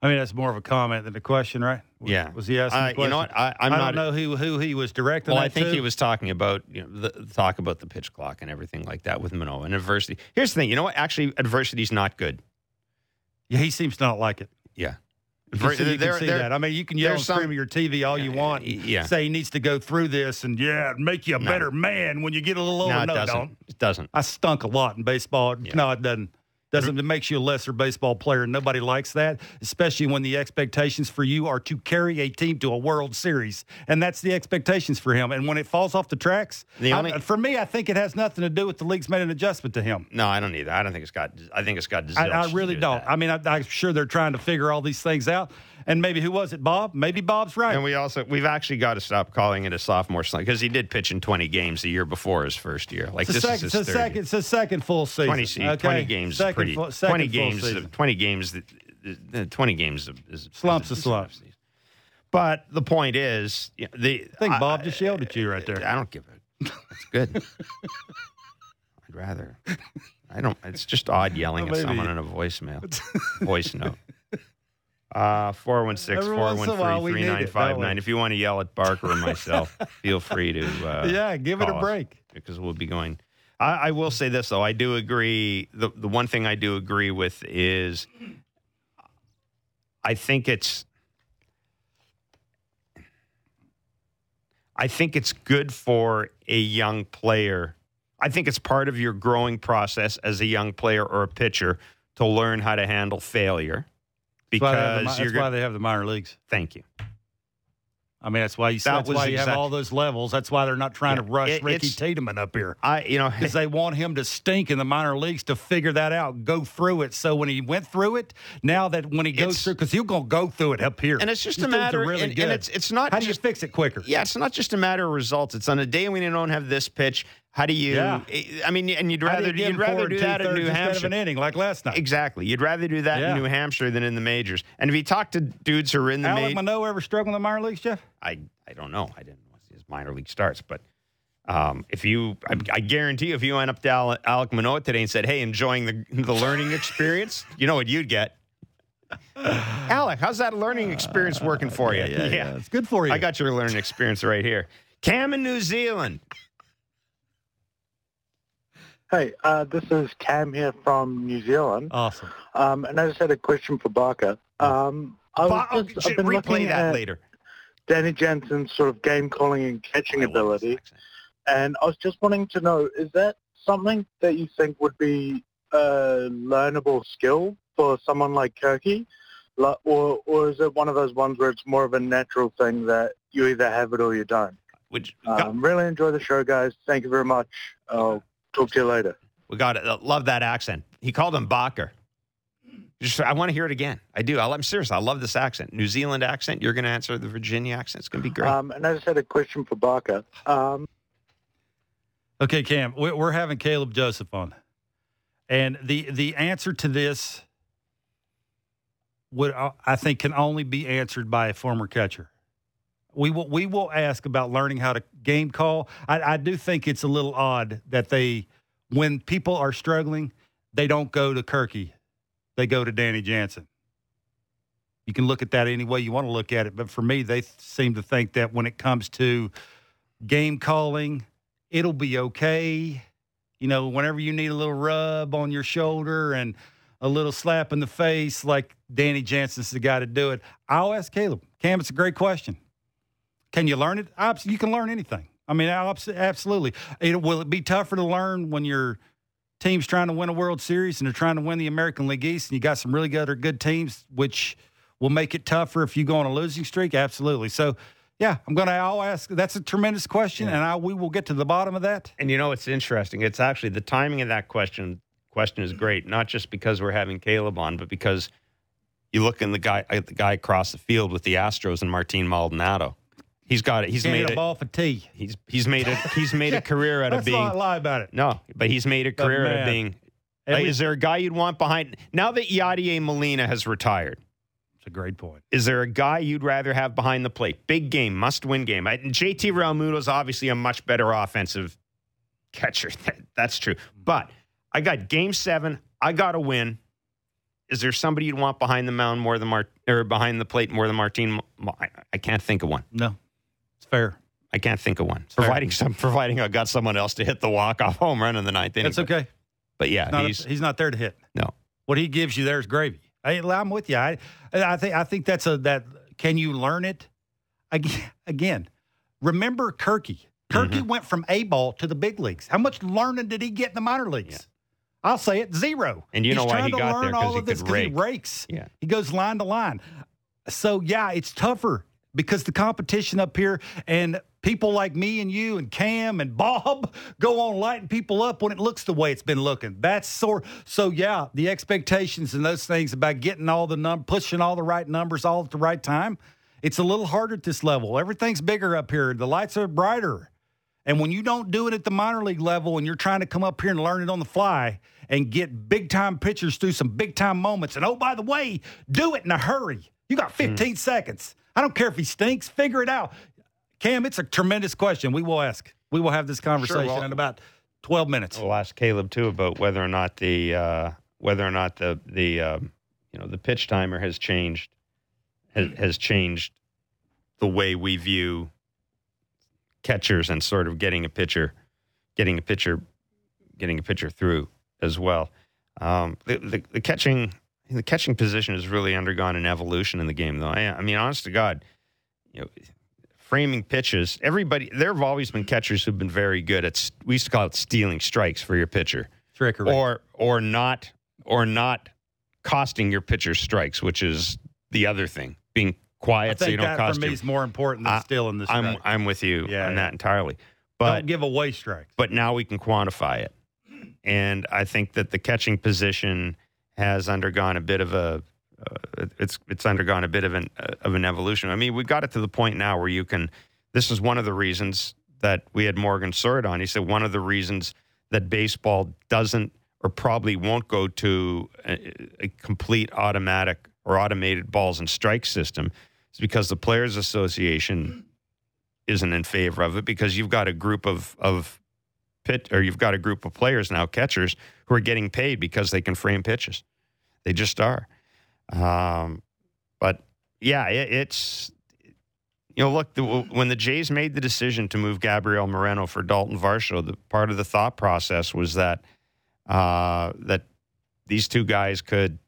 I mean, that's more of a comment than a question, right? Was- Yeah. Was he asking? Uh, a you question? know what? I, I'm I not. don't know who who he was directing. Well, I think to. he was talking about you know the talk about the pitch clock and everything like that with Manoah and adversity. Here's the thing. You know what? Actually, adversity's not good. Yeah, he seems to not like it. Yeah. You can see, you can see there- that. I mean, you can yell and some- scream at your TV all you want. Yeah. Say he needs to go through this and yeah, make you a No. better man when you get a little older. No, it no, doesn't. don't. It doesn't. I stunk a lot in baseball. Yeah. No, it doesn't. Doesn't it makes you a lesser baseball player? and Nobody likes that, especially when the expectations for you are to carry a team to a World Series, and that's the expectations for him. And when it falls off the tracks, The I- only- for me, I think it has nothing to do with the league's made an adjustment to him. No, I don't either. I don't think it's got. I think it's got. I, I really do don't that. I mean, I, I'm sure they're trying to figure all these things out. And maybe who was it, Bob? Maybe Bob's right. And we also we've actually got to stop calling it a sophomore slump because he did pitch in 20 games the year before his first year. Like it's, this second, is his second, year. it's a second full season. 20, okay? 20 games second is pretty. full- second 20 full games. season. 20 games. uh, 20 games is Slump's is a slump. But the point is, you know, the I think Bob just yelled at you right there. I don't give a. That's good. I'd rather. I don't. It's just odd yelling Well, at someone in a voicemail, voice note. Need it, don't 3959. If you want to yell at Barker or myself, feel free to. Uh, yeah, give it a break. because we'll be going. I, I will say this though, I do agree. The the one thing I do agree with is, I think it's, I think it's good for a young player. I think it's part of your growing process as a young player or a pitcher to learn how to handle failure. That's why the, Because that's you're why they have the minor leagues. Thank you. I mean, that's why you. That that's why you have all those levels. That's why they're not trying to rush it- Ricky Tiedemann up here I you know because they want him to stink in the minor leagues to figure that out, go through it. So when he went through it, now that when he goes through, because he'll go go through it up here, and it's just These a matter. Really and, good. and it's it's not How do you just fix it quicker? Yeah, it's not just a matter of results. It's on a day when you don't have this pitch. How do you? Yeah. I mean, and you'd rather you you'd rather do that in New Hampshire. an inning like last night. Exactly. You'd rather do that Yeah. in New Hampshire than in the majors. And if you talk to dudes who are in the Alek majors, Manoah ever struggle in the minor leagues, Jeff? I I don't know. I didn't see his minor league starts, but. Um, if you, I, I guarantee, you, if you went up to Alek, Alek Manoah today and said, "Hey, enjoying the the learning experience," you know what you'd get. Alek, how's that learning experience working for you? Yeah, yeah, yeah. It's good for you. I got your learning experience right here. Cam in New Zealand. Hey, uh, this is Cam here from New Zealand, awesome. um, and I just had a question for Barker. Um, I was Ba- oh, just, I've been replay that at later. Danny Jansen's sort of game calling and catching I ability, and I was just wanting to know, is that something that you think would be a learnable skill for someone like Kirky? Or, or is it one of those ones where it's more of a natural thing that you either have it or you don't? Which, Um, really enjoy the show, guys. Thank you very much. I'll talk to you later. We got it. Love that accent. He called him Bacher. Just, I want to hear it again. I do. I, I'm serious. I love this accent. New Zealand accent. You're going to answer the Virginia accent. It's going to be great. Um, and I just had a question for Barker. Um, Okay, Cam, we- we're having Caleb Joseph on, and the the answer to this would uh, I think can only be answered by a former catcher. We will we will ask about learning how to game call. I, I do think it's a little odd that they when people are struggling, they don't go to Kirky, they go to Danny Jansen. You can look at that any way you want to look at it, but for me, they seem to think that when it comes to game calling, it'll be okay. You know, whenever you need a little rub on your shoulder and a little slap in the face, like Danny Jansen's the guy to do it. I'll ask Caleb. Cam, it's a great question. Can you learn it? You can learn anything. I mean, absolutely. It, will it be tougher to learn when your team's trying to win a World Series and they're trying to win the American League East and you got some really good or good teams, which will make it tougher if you go on a losing streak? Absolutely. So, yeah, I'm going to. I'll ask. That's a tremendous question, and I we will get to the bottom of that. And you know, it's interesting. It's actually the timing of that question question is great, not just because we're having Caleb on, but because you look in the guy at the guy across the field with the Astros and Martin Maldonado. He's got it. He's Can't made hit a it. ball for tea. He's he's made it. He's made a career out of Let's being not lie about it. no, but he's made a career out of being. Every- Like, is there a guy you'd want behind now that Yadier Molina has retired? It's a great point. Is there a guy you'd rather have behind the plate? Big game, must win game. I, JT Realmuto is obviously a much better offensive catcher. That- that's true. But I got game seven. I got to win. Is there somebody you'd want behind the mound more than Mart or behind the plate more than Martin? I, I can't think of one. No, it's fair. I can't think of one. Providing some, providing I got someone else to hit the walk off home run in the ninth inning. That's okay. But yeah, Not he's he's not there to hit. no. What he gives you there is gravy. I, I'm with you. I, I think I think that's a that. Can you learn it? Again, remember Kirky. Kirky Mm-hmm. went from A ball to the big leagues. How much learning did he get in the minor leagues? I'll say it zero. And you He's know why he to got there? 'Cause all he of this could 'cause he rakes. Yeah. He goes line to line. So yeah, it's tougher because the competition up here and people like me and you and Cam and Bob go on lighting people up when it looks the way it's been looking. That's so so yeah, the expectations and those things about getting all the num pushing all the right numbers all at the right time. It's a little harder at this level. Everything's bigger up here. The lights are brighter. And when you don't do it at the minor league level and you're trying to come up here and learn it on the fly and get big time pitchers through some big time moments, and oh, by the way, do it in a hurry. You got mm. 15 seconds. I don't care if he stinks, figure it out. Cam, it's a tremendous question. We will ask. We will have this conversation well- in about 12 minutes. We'll ask Caleb too about whether or not the uh, whether or not the the um, you know the pitch timer has changed has, has changed the way we view catchers and sort of getting a pitcher getting a pitcher getting a pitcher through as well. Um, the, the the catching the catching position has really undergone an evolution in the game, though. I, I mean, honest to God, you know, framing pitches. Everybody, there have always been catchers who've been very good at. We used to call it stealing strikes for your pitcher, Trickery. or or not or not costing your pitcher strikes, which is the other thing. Being quiet so you don't that for cost me is more important than I- stealing this. I'm I'm with you Yeah, on yeah. that entirely, but don't give away strikes. but now we can quantify it. And I think that the catching position has undergone a bit of a uh, it's it's undergone a bit of an uh, of an evolution. I mean, we got it to the point now where you can. This is one of the reasons that we had Morgan Sword on. He said one of the reasons that baseball doesn't or probably won't go to a, a complete automatic or automated balls and strike system is because the Players Association isn't in favor of it because you've got a group of of pit or you've got a group of players now catchers who are getting paid because they can frame pitches. They just are. Um, but yeah, it, it's you know, look, the, when the Jays made the decision to move Gabriel Moreno for Dalton Varsho, the part of the thought process was that uh, that these two guys could.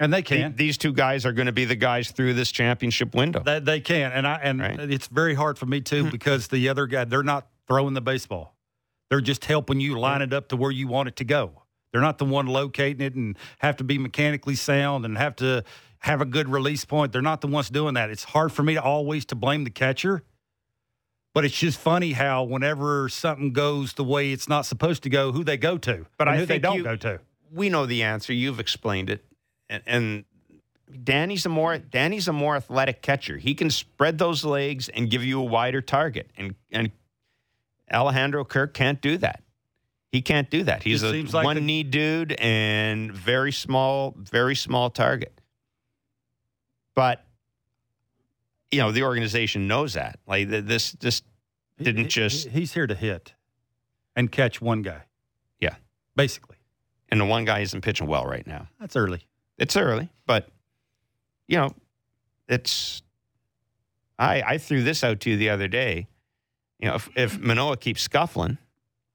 And they can. These two guys are going to be the guys through this championship window. They, they can, and I and Right. it's very hard for me too because the other guy they're not throwing the baseball; they're just helping you line it up to where you want it to go. They're not the one locating it and have to be mechanically sound and have to have a good release point. They're not the ones doing that. It's hard for me to always to blame the catcher, but it's just funny how whenever something goes the way it's not supposed to go, who they go to, But I who they don't you- go to. we know the answer. You've explained it, and, and Danny's a more Danny's a more athletic catcher. He can spread those legs and give you a wider target, and and Alejandro Kirk can't do that. He can't do that. He's a like one the- knee dude and very small, very small target. But you know the organization knows that. Like this, this didn't He- just. He's here to hit and catch one guy. Yeah. basically. and the one guy isn't pitching well right now. That's early. it's early, but you know, it's. I I threw this out to you the other day. You know, if, if mm-hmm. Manoah keeps scuffling,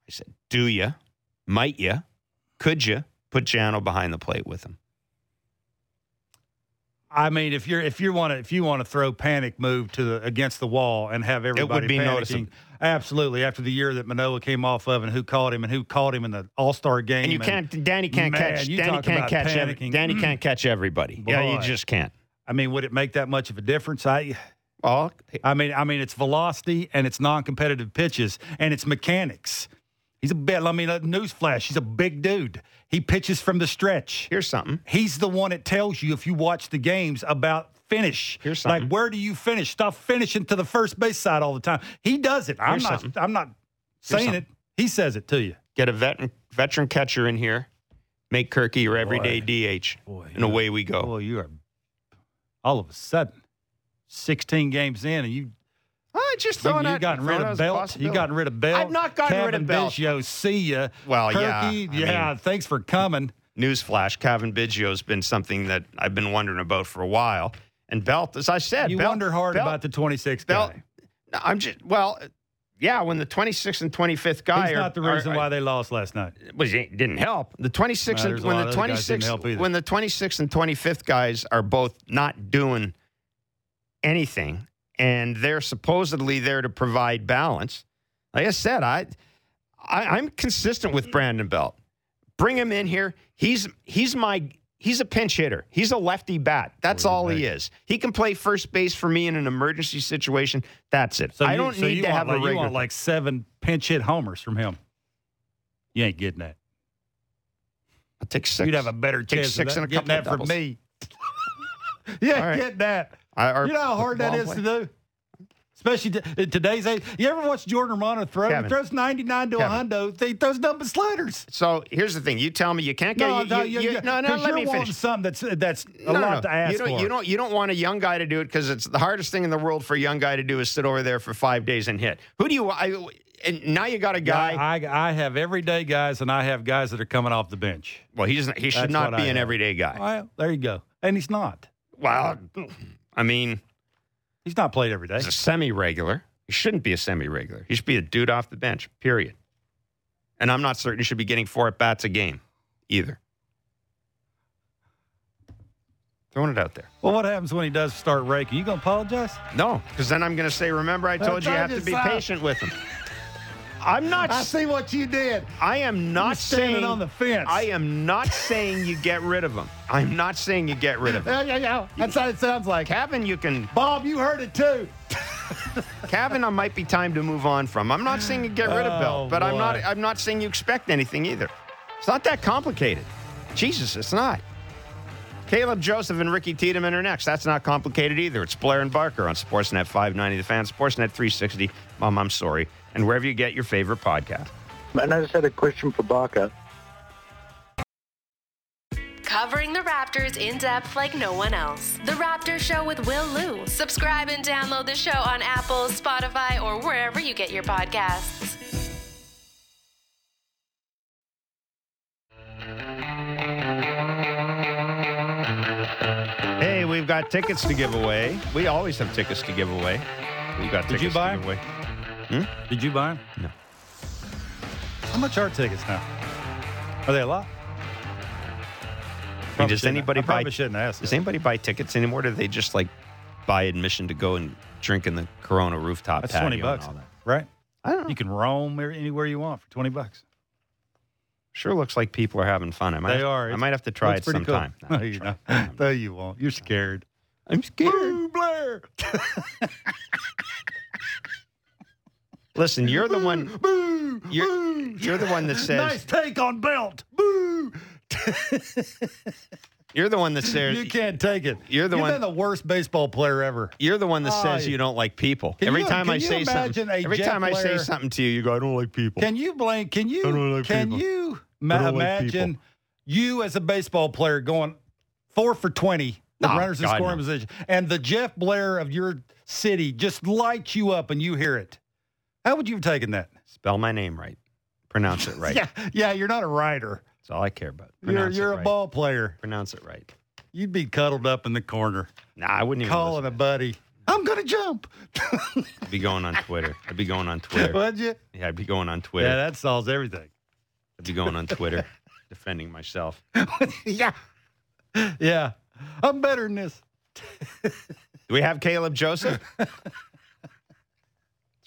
I said, "Do you? Might you? Could you put Jano behind the plate with him?" I mean, if you're if you want to if you want to throw panic move to the against the wall and have everybody be panicking, noticeable. absolutely. After the year that Manoah came off of, and who caught him, and who caught him in the All Star game, And you can't. Danny can't Man, catch. Danny can't catch. Every, panicking. Danny can't mm-hmm. catch everybody. Yeah, you just can't. I mean, would it make that much of a difference? I, Well, I mean, I mean, it's velocity and it's non-competitive pitches and it's mechanics. He's a bit. I mean, a newsflash. He's a big dude. He pitches from the stretch. here's something. He's the one that tells you if you watch the games about finish. Here's something. like where do you finish? Stop finishing to the first base side all the time. He does it. I'm Here's not. something. I'm not saying it. He says it to you. Get a veteran veteran catcher in here. Make Kirky your everyday DH, Boy, and away we go. Boy, you are all of a sudden 16 games in, and you I just you, throwing you out- gotten rid of Belt. You gotten rid of Belt. I've not gotten rid of Belt. Biggio, see ya. Well, yeah, I yeah. mean- thanks for coming. Newsflash: Cavan Biggio's been something that I've been wondering about for a while. And Belt, as I said, You Belt, wonder hard Belt, about the 26th Belt. guy. No, I'm just well, yeah. When the 26th and 25th guy He's are, not the reason are- why they lost last night. was it didn't help. The 26th No, and when the of other guys didn't help 26th when the 26th and 25th guys are both not doing anything and they're supposedly there to provide balance. Like I said, I, I I'm consistent with Brandon Belt. Bring him in here. He's he's my he's a pinch hitter. He's a lefty bat. That's all he is. He can play first base for me in an emergency situation. That's it. So I you- don't so need you to have like, a You want like seven pinch hit homers from him. You ain't getting that. I'll take six. You'd have a better Take chance six of and a getting couple that of doubles. me. yeah, right. getting that. I- our You know how hard that is play- to do? Especially t- in today's age. You ever watch Jordan Romano throw? Kevin. He throws 99 to Kevin. a hundo. He throws number sliders. So here's the thing. You tell me you can't get. No, you, no, you- you, no, no. Let me finish. something that's that's a No, lot no. to ask you don't, for. You don't. You don't want a young guy to do it because it's the hardest thing in the world for a young guy to do is sit over there for five days and hit. Who do you? I, and now you got a guy. I, I have everyday guys, and I have guys that are coming off the bench. well, he's he should That's not be I an have. everyday guy. Well, there you go. And he's not. Well, I mean, He's not played every day. he's a semi-regular. He shouldn't be a semi-regular. He should be a dude off the bench. Period. And I'm not certain he should be getting four at bats a game, either. Throwing it out there. Well, what happens when he does start raking? You gonna apologize? No, because then I'm going to say, remember, I That's told you you have to be patient with him. I'm not. I see what you did. I am not standing saying on the fence. I am not saying you get rid of him. I'm not saying you get rid of him. Yeah, yeah, yeah. That's what it sounds like. Kevin, you can. Bob, you heard it too. Kevin, I might be time to move on from. I'm not saying you get rid of Oh, Bell, but I'm not. I'm not saying you expect anything either. It's not that complicated. Jesus, it's not. Caleb Joseph and Ricky Tiedemann are next. That's not complicated either. It's Blair and Barker on Sportsnet 590 The Fan, Sportsnet 360. Mom, I'm sorry. And wherever you get your favorite podcast. And I just had a question for Barker. Covering the Raptors in depth like no one else. The Raptor Show with Will Lou. Subscribe and download the show on Apple, Spotify, or wherever you get your podcasts. Hey, we've got tickets to give away. We always have tickets to give away. We got Did you buy to 'em? give away. Hmm? Did you buy them? No. How much are tickets now? Are they a lot? I mean, does anybody I probably buy? shouldn't ask. Does that. anybody buy tickets anymore? Do they just like buy admission to go and drink in the Corona rooftop That's patio twenty and bucks, all that? right? I don't know. You can roam anywhere you want for twenty bucks. Sure looks like people are having fun. I might They have, are. I might have to try it pretty cool. sometime. No, I'll you don't. No, you won't. You're scared. I'm scared. Boo, Blair. Listen, you're the one. Boo. You're, boo. you're the one that says. nice take on belt. Boo. You're the one that says. You can't take it. You're the You've one- been the worst baseball player ever. You're the one that says you- you don't like people. Every you- time I say something, every time I say something to you, you go, "I don't like people." Can you blame? Can you? Like can people. you ma- like imagine people. you as a baseball player going four for twenty, the No, runners in God, scoring no. position, and the Jeff Blair of your city just lights you up and you hear it? How would you have taken that? Spell my name right. Pronounce it right. Yeah, yeah. You're not a writer. That's all I care about. You're you're it a right. ball player. Pronounce it right. You'd be cuddled up in the corner, Nah, I wouldn't even calling a listen. buddy. I'm gonna jump. I'd be going on Twitter. I'd be going on Twitter. Would you? Yeah, I'd be going on Twitter. Yeah, that solves everything. I'd be going on Twitter, defending myself. yeah, yeah. I'm better than this. Do we have Caleb Joseph?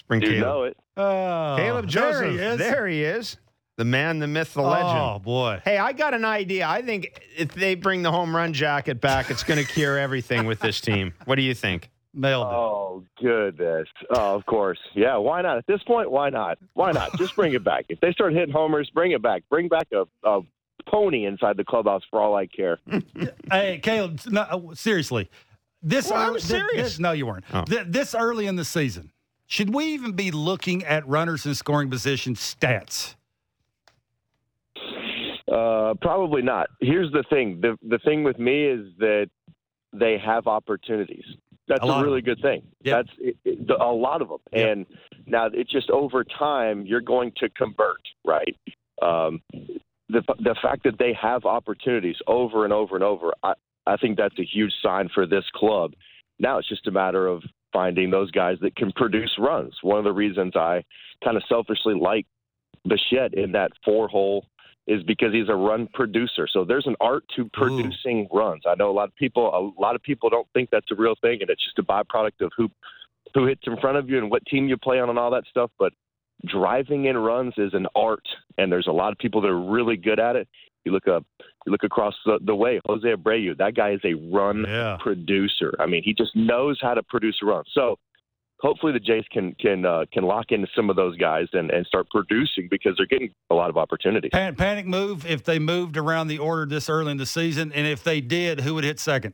Let's bring You Caleb. know it. Oh, Caleb there Joseph. he is. There he is. The man, the myth, the legend. Oh boy. Hey, I got an idea. I think if they bring the home run jacket back, it's going to cure everything with this team. What do you think? Nailed it. Oh goodness. Oh, of course. Yeah. Why not? At this point, why not? Why not? Just bring it back. If they start hitting homers, bring it back. Bring back a, a pony inside the clubhouse for all I care. Hey, Caleb, no, seriously. This Well, I'm serious. this- no, you weren't. Oh. Th- this early in the season, should we even be looking at runners in scoring position stats? Uh, probably not. Here's the thing. The the thing with me is that they have opportunities. That's A a, really good thing. Yep. That's it, it, a lot of them. Yep. And now it's just over time you're going to convert, right? Um, the the fact that they have opportunities over and over and over, I I think that's a huge sign for this club. Now it's just a matter of finding those guys that can produce runs. One of the reasons I kind of selfishly like Bichette in that four hole is because he's a run producer. So there's an art to producing runs. I know a lot of people a lot of people don't think that's a real thing and it's just a byproduct of who who hits in front of you and what team you play on and all that stuff, but driving in runs is an art and there's a lot of people that are really good at it. You look up you look across the, the way, Jose Abreu, that guy is a run Yeah. producer. I mean, he just knows how to produce a run. So hopefully the Jays can can uh, can lock into some of those guys and, and start producing because they're getting a lot of opportunities. Pan- panic move if they moved around the order this early in the season, and if they did, who would hit second?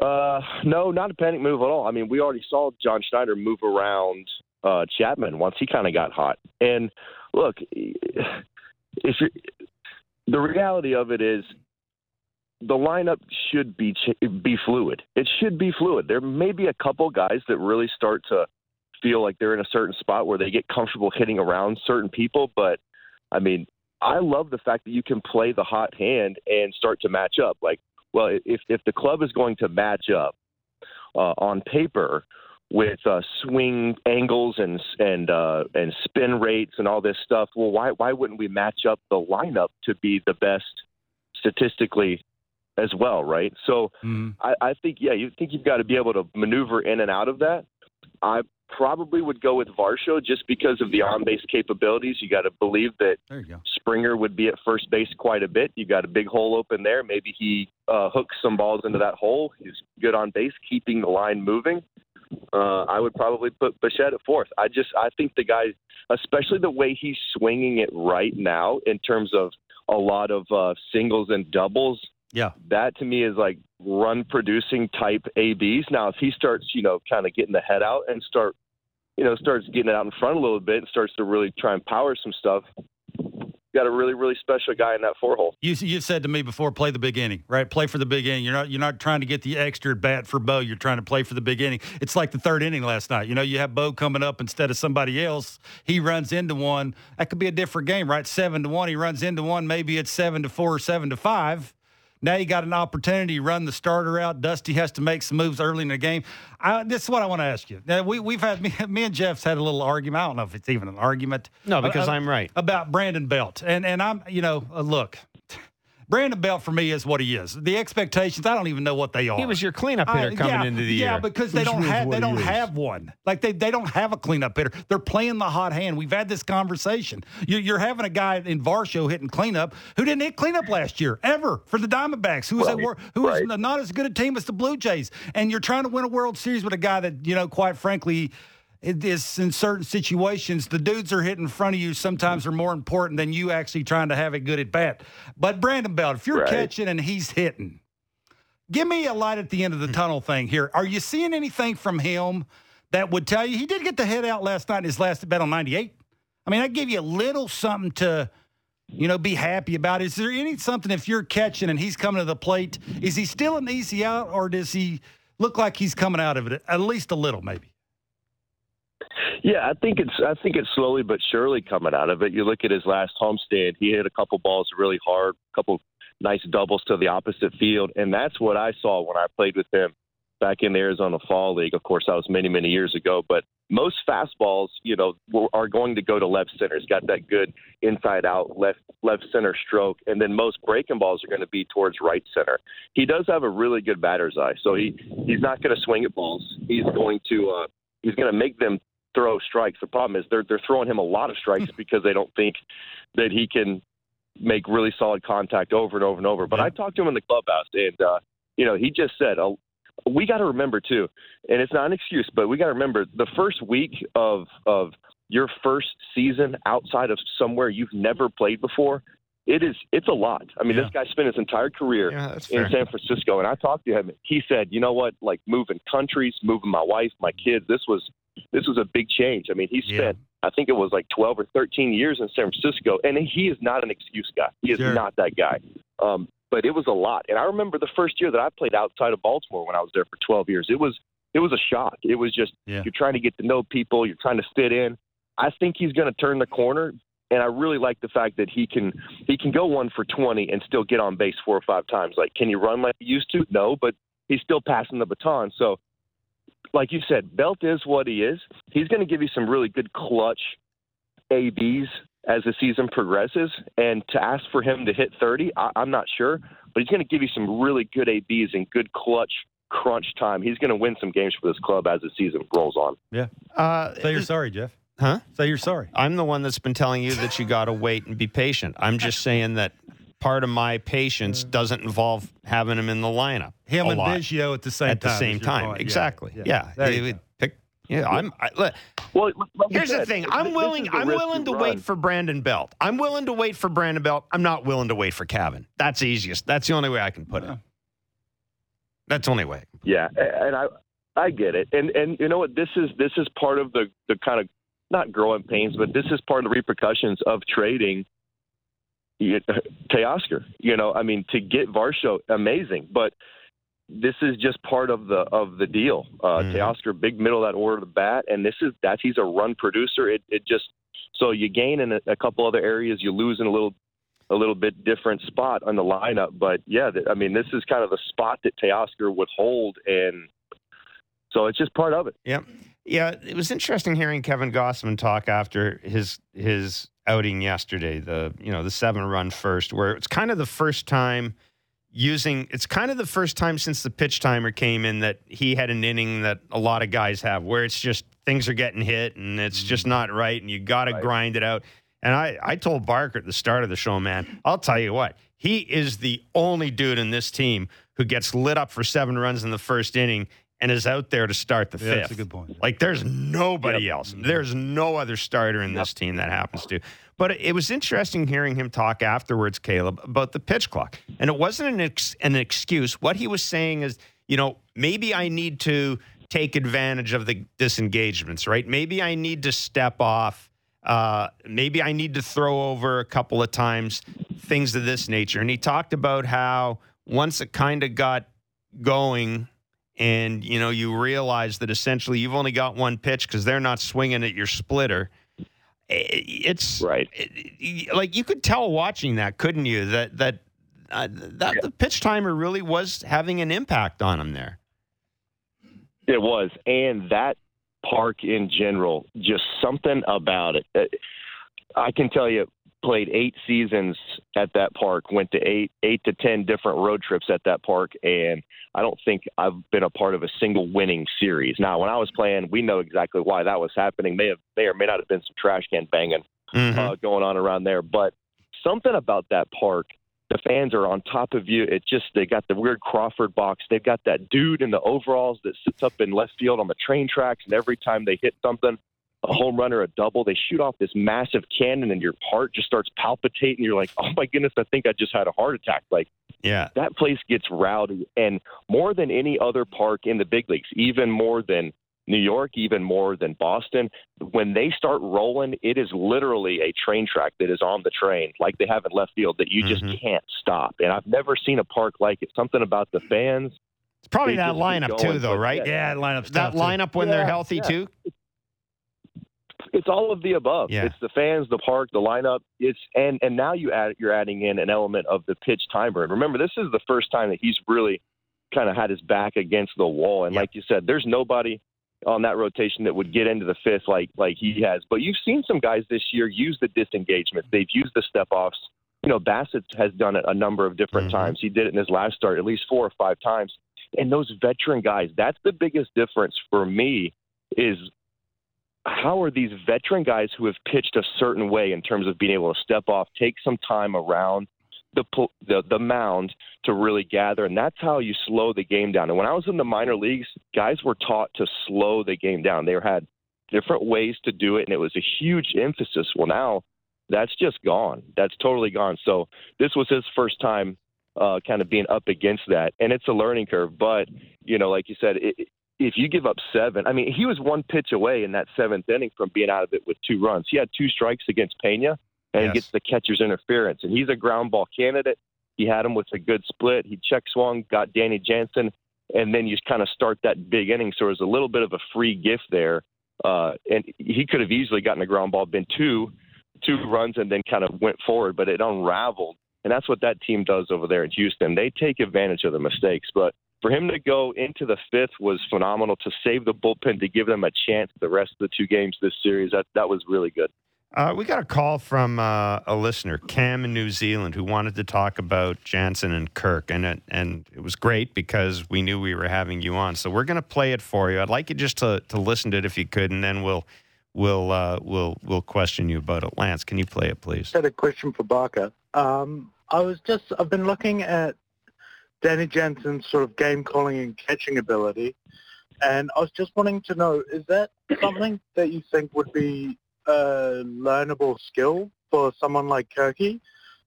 Uh, no, not a panic move at all. I mean, we already saw John Schneider move around uh, Chapman once he kind of got hot. And look, if the reality of it is, the lineup should be be fluid. It should be fluid. There may be a couple guys that really start to feel like they're in a certain spot where they get comfortable hitting around certain people, but I mean, I love the fact that you can play the hot hand and start to match up. Like, well, if if the club is going to match up uh, on paper with uh, swing angles and and uh, and spin rates and all this stuff, well, why why wouldn't we match up the lineup to be the best statistically as well, right? So Mhm. I, I think yeah, you think you've got to be able to maneuver in and out of that. I probably would go with Varsho just because of the on base capabilities. You got to believe that There you go. Springer would be at first base quite a bit. You got a big hole open there. Maybe he uh, hooks some balls into that hole. He's good on base, keeping the line moving. Uh, I would probably put Bichette at fourth. I just I think the guy, especially the way he's swinging it right now in terms of a lot of uh, singles and doubles. Yeah. That to me is like run producing type ABs. Now, if he starts, you know, kind of getting the head out and start, you know, starts getting it out in front a little bit and starts to really try and power some stuff, got a really, really special guy in that four hole. You you said to me before, play the big inning, right? Play for the big inning. You're not you're not trying to get the extra bat for Bo. You're trying to play for the big inning. It's like the third inning last night. You know, you have Bo coming up instead of somebody else. He runs into one. That could be a different game, right? Seven to one. He runs into one. Maybe it's seven to four or seven to five. Now you got an opportunity to run the starter out. Dusty has to make some moves early in the game. I, this is what I want to ask you. Now, we, we've had, me, me and Jeff's had a little argument. I don't know if it's even an argument. No, because uh, I'm right. About Brandon Belt. And, and I'm, you know, uh, look, Brandon Belt for me is what he is. The expectations, I don't even know what they are. He was your cleanup hitter I- coming yeah, into the yeah, year. Yeah, because they Which don't have they don't is. have one. Like they, they don't have a cleanup hitter. They're playing the hot hand. We've had this conversation. You, you're having a guy in Varsho hitting cleanup who didn't hit cleanup last year ever for the Diamondbacks, who was a Right, wor- who was right. not as good a team as the Blue Jays. And you're trying to win a World Series with a guy that you know, quite frankly. It is in certain situations, the dudes are hitting in front of you sometimes are more important than you actually trying to have a good at bat. But Brandon Belt, if you're Right. catching and he's hitting, give me a light at the end of the hmm. tunnel thing here. Are you seeing anything from him that would tell you he did get the hit out last night in his last at bat on 98? I mean, I give you a little something to, you know, be happy about. Is there any something if you're catching and he's coming to the plate, is he still an easy out or does he look like he's coming out of it at least a little maybe? Yeah, I think it's I think it's slowly but surely coming out of it. You look at his last homestand; he hit a couple balls really hard, a couple nice doubles to the opposite field, and that's what I saw when I played with him back in the Arizona Fall League. Of course, that was many many years ago, but most fastballs, you know, are going to go to left center. He's got that good inside out left left center stroke, and then most breaking balls are going to be towards right center. He does have a really good batter's eye, so he he's not going to swing at balls. He's going to uh, he's going to make them throw strikes. The problem is they're they're throwing him a lot of strikes because they don't think that he can make really solid contact over and over and over. But I talked to him in the clubhouse, and uh, you know, he just said, uh, "We got to remember too, and it's not an excuse, but we got to remember the first week of of your first season outside of somewhere you've never played before." It is. It's a lot. I mean, Yeah. this guy spent his entire career Yeah, in. San Francisco, and I talked to him. He said, "You know what? Like moving countries, moving my wife, my kids. This was this was a big change. I mean, he Yeah. spent I think it was like 12 or 13 years in San Francisco, and he is not an excuse guy. He is Sure. not that guy. Um, but it was a lot, and I remember the first year that I played outside of Baltimore when I was there for 12 years. It was it was a shock. It was just Yeah. you're trying to get to know people, you're trying to fit in. I think he's going to turn the corner, and I really like the fact that he can he can go one for 20 and still get on base four or five times. Like, can you run like he used to? No, but he's still passing the baton. So, like you said, Belt is what he is. He's going to give you some really good clutch ABs as the season progresses. And to ask for him to hit 30, I, I'm not sure, but he's going to give you some really good ABs and good clutch crunch time. He's going to win some games for this club as the season rolls on. Yeah. Uh, Say you're sorry, Jeff. Huh? Say you're sorry. I'm the one that's been telling you that you got to wait and be patient. I'm just saying that part of my patience doesn't involve having him in the lineup. Him a and lot Biggio at the same at time. At the same time. point. Exactly. Yeah. There They you would go. pick- yeah, I'm. I, look, Well, like we here's the thing. I'm willing. I'm willing to you wait for Brandon Belt. I'm willing to wait for Brandon Belt. I'm not willing to wait for Cavan. That's easiest. That's the only way I can put it. That's the only way. Yeah, and I I get it, and and you know what? This is this is part of the the kind of not growing pains, but this is part of the repercussions of trading Teoscar. You know, I mean, to get Varsho, amazing, but this is just part of the of the deal. Uh, Mhm. Teoscar, big middle of that order of the bat, and this is that he's a run producer. It it just so you gain in a, a couple other areas, you lose in a little a little bit different spot on the lineup. But yeah, I mean, this is kind of the spot that Teoscar would hold, and so it's just part of it. Yep. Yeah, it was interesting hearing Kevin Gausman talk after his his outing yesterday. The you know the seven run first, where it's kind of the first time using. It's kind of the first time since the pitch timer came in that he had an inning that a lot of guys have, where it's just things are getting hit and it's mm-hmm. just not right, and you got to Right. grind it out. And I I told Barker at the start of the show, man, I'll tell you what, he is the only dude in this team who gets lit up for seven runs in the first inning and is out there to start the Yeah, fifth. that's a good point. Like there's nobody else. There's no other starter in this team that happens to. But it was interesting hearing him talk afterwards, Caleb, about the pitch clock. And it wasn't an ex- an excuse. What he was saying is, you know, maybe I need to take advantage of the disengagements, right? Maybe I need to step off. Uh, maybe I need to throw over a couple of times, things of this nature. And he talked about how once it kind of got going and you know you realize that essentially you've only got one pitch because they're not swinging at your splitter it's Right. it- like you could tell watching that couldn't you that that uh, that the pitch timer really was having an impact on him there. It was, and that park in general, just something about it. Uh, I can tell you, played eight seasons at that park, went to eight eight to ten different road trips at that park, and I don't think I've been a part of a single winning series. Now, when I was playing, we know exactly why that was happening. May have may or may not have been some trash can banging Mhm. uh, going on around there, but something about that park. The fans are on top of you. It just they got the weird Crawford box. They've got that dude in the overalls that sits up in left field on the train tracks, and every time they hit something, a home run or a double, they shoot off this massive cannon, and your heart just starts palpitating. You're like, oh my goodness, I think I just had a heart attack. Like Yeah. that place gets rowdy, and more than any other park in the big leagues, even more than New York, even more than Boston. When they start rolling, it is literally a train track that is on the train, like they have in left field, that you just Mhm. can't stop. And I've never seen a park like it. Something about the fans. It's probably that lineup too, though, right? Yeah, lineup That stuff. too. lineup when they're healthy yeah. too. It's all of the above. Yeah. It's the fans, the park, the lineup. It's and and now you add you're adding in an element of the pitch timer. And remember, this is the first time that he's really kind of had his back against the wall. And like you said, there's nobody on that rotation that would get into the fifth like like he has. But you've seen some guys this year use the disengagement. They've used the step offs. You know, Bassitt has done it a number of different Mhm. times. He did it in his last start at least four or five times. And those veteran guys, that's the biggest difference for me is how are these veteran guys who have pitched a certain way in terms of being able to step off, take some time around the the, the mound to really gather, and that's how you slow the game down. And when I was in the minor leagues, guys were taught to slow the game down. They had different ways to do it, and it was a huge emphasis. Well, now that's just gone. That's totally gone. So this was his first time uh, kind of being up against that, and it's a learning curve. But you know, like you said, it, if you give up seven, I mean, he was one pitch away in that seventh inning from being out of it with two runs. He had two strikes against Pena, and Yes. gets the catcher's interference, and he's a ground ball candidate. He had him with a good split. He check swung, got Danny Jansen, and then you kind of start that big inning. So there's a little bit of a free gift there, uh, and he could have easily gotten a ground ball, been two, two runs, and then kind of went forward, but it unraveled. And that's what that team does over there in Houston. They take advantage of the mistakes, but for him to go into the fifth was phenomenal. To save the bullpen to give them a chance the rest of the two games this series, that that was really good. Uh, we got a call from uh, a listener, Cam in New Zealand, who wanted to talk about Jansen and Kirk, and it, and it was great because we knew we were having you on. So we're going to play it for you. I'd like you just to, to listen to it if you could, and then we'll we'll uh, we'll we'll question you about it. Lance, can you play it, please? I had a question for Barker. Um, I was just, I've been looking at Danny Jansen's sort of game calling and catching ability, and I was just wanting to know, is that something that you think would be a learnable skill for someone like Kirky?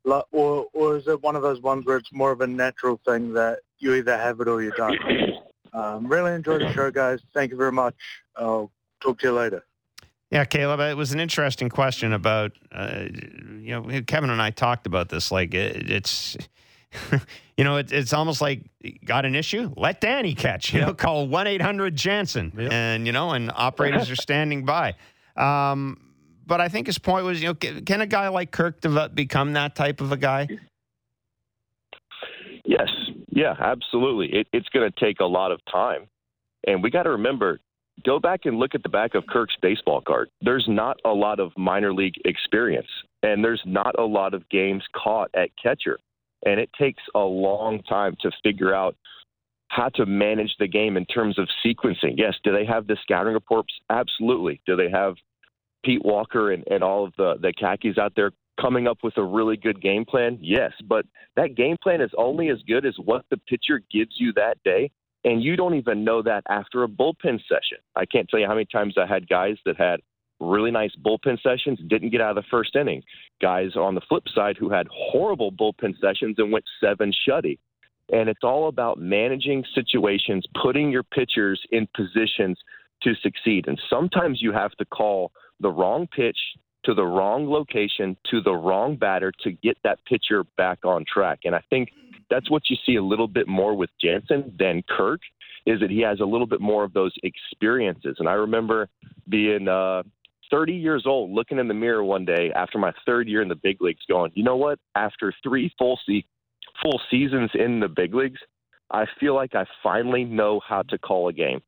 Or, or is it one of those ones where it's more of a natural thing that you either have it or you don't? Um, really enjoy the show, guys. Thank you very much. I'll talk to you later. Yeah, Caleb, it was an interesting question about, uh, you know, Kevin and I talked about this. Like, it, it's, you know, it, it's almost like got an issue, let Danny catch. You know, call one eight hundred Jansen, Yep. and you know, and operators are standing by. Um, but I think his point was, you know, can, can a guy like Kirk develop, become that type of a guy? Yes, yeah, absolutely. It, it's going to take a lot of time, and we got to remember. Go back and look at the back of Kirk's baseball card. There's not a lot of minor league experience, and there's not a lot of games caught at catcher. And it takes a long time to figure out how to manage the game in terms of sequencing. Yes, do they have the scouting reports? Absolutely. Do they have Pete Walker and, and all of the, the khakis out there coming up with a really good game plan? Yes, but that game plan is only as good as what the pitcher gives you that day. And you don't even know that after a bullpen session. I can't tell you how many times I had guys that had really nice bullpen sessions, didn't get out of the first inning. Guys on the flip side who had horrible bullpen sessions and went seven shutty. And it's all about managing situations, putting your pitchers in positions to succeed. And sometimes you have to call the wrong pitch to the wrong location to the wrong batter to get that pitcher back on track. And I think that's what you see a little bit more with Jansen than Kirk is that he has a little bit more of those experiences. And I remember being uh, 30 years old, looking in the mirror one day after my third year in the big leagues, going, you know what? After three full se- full seasons in the big leagues, I feel like I finally know how to call a game.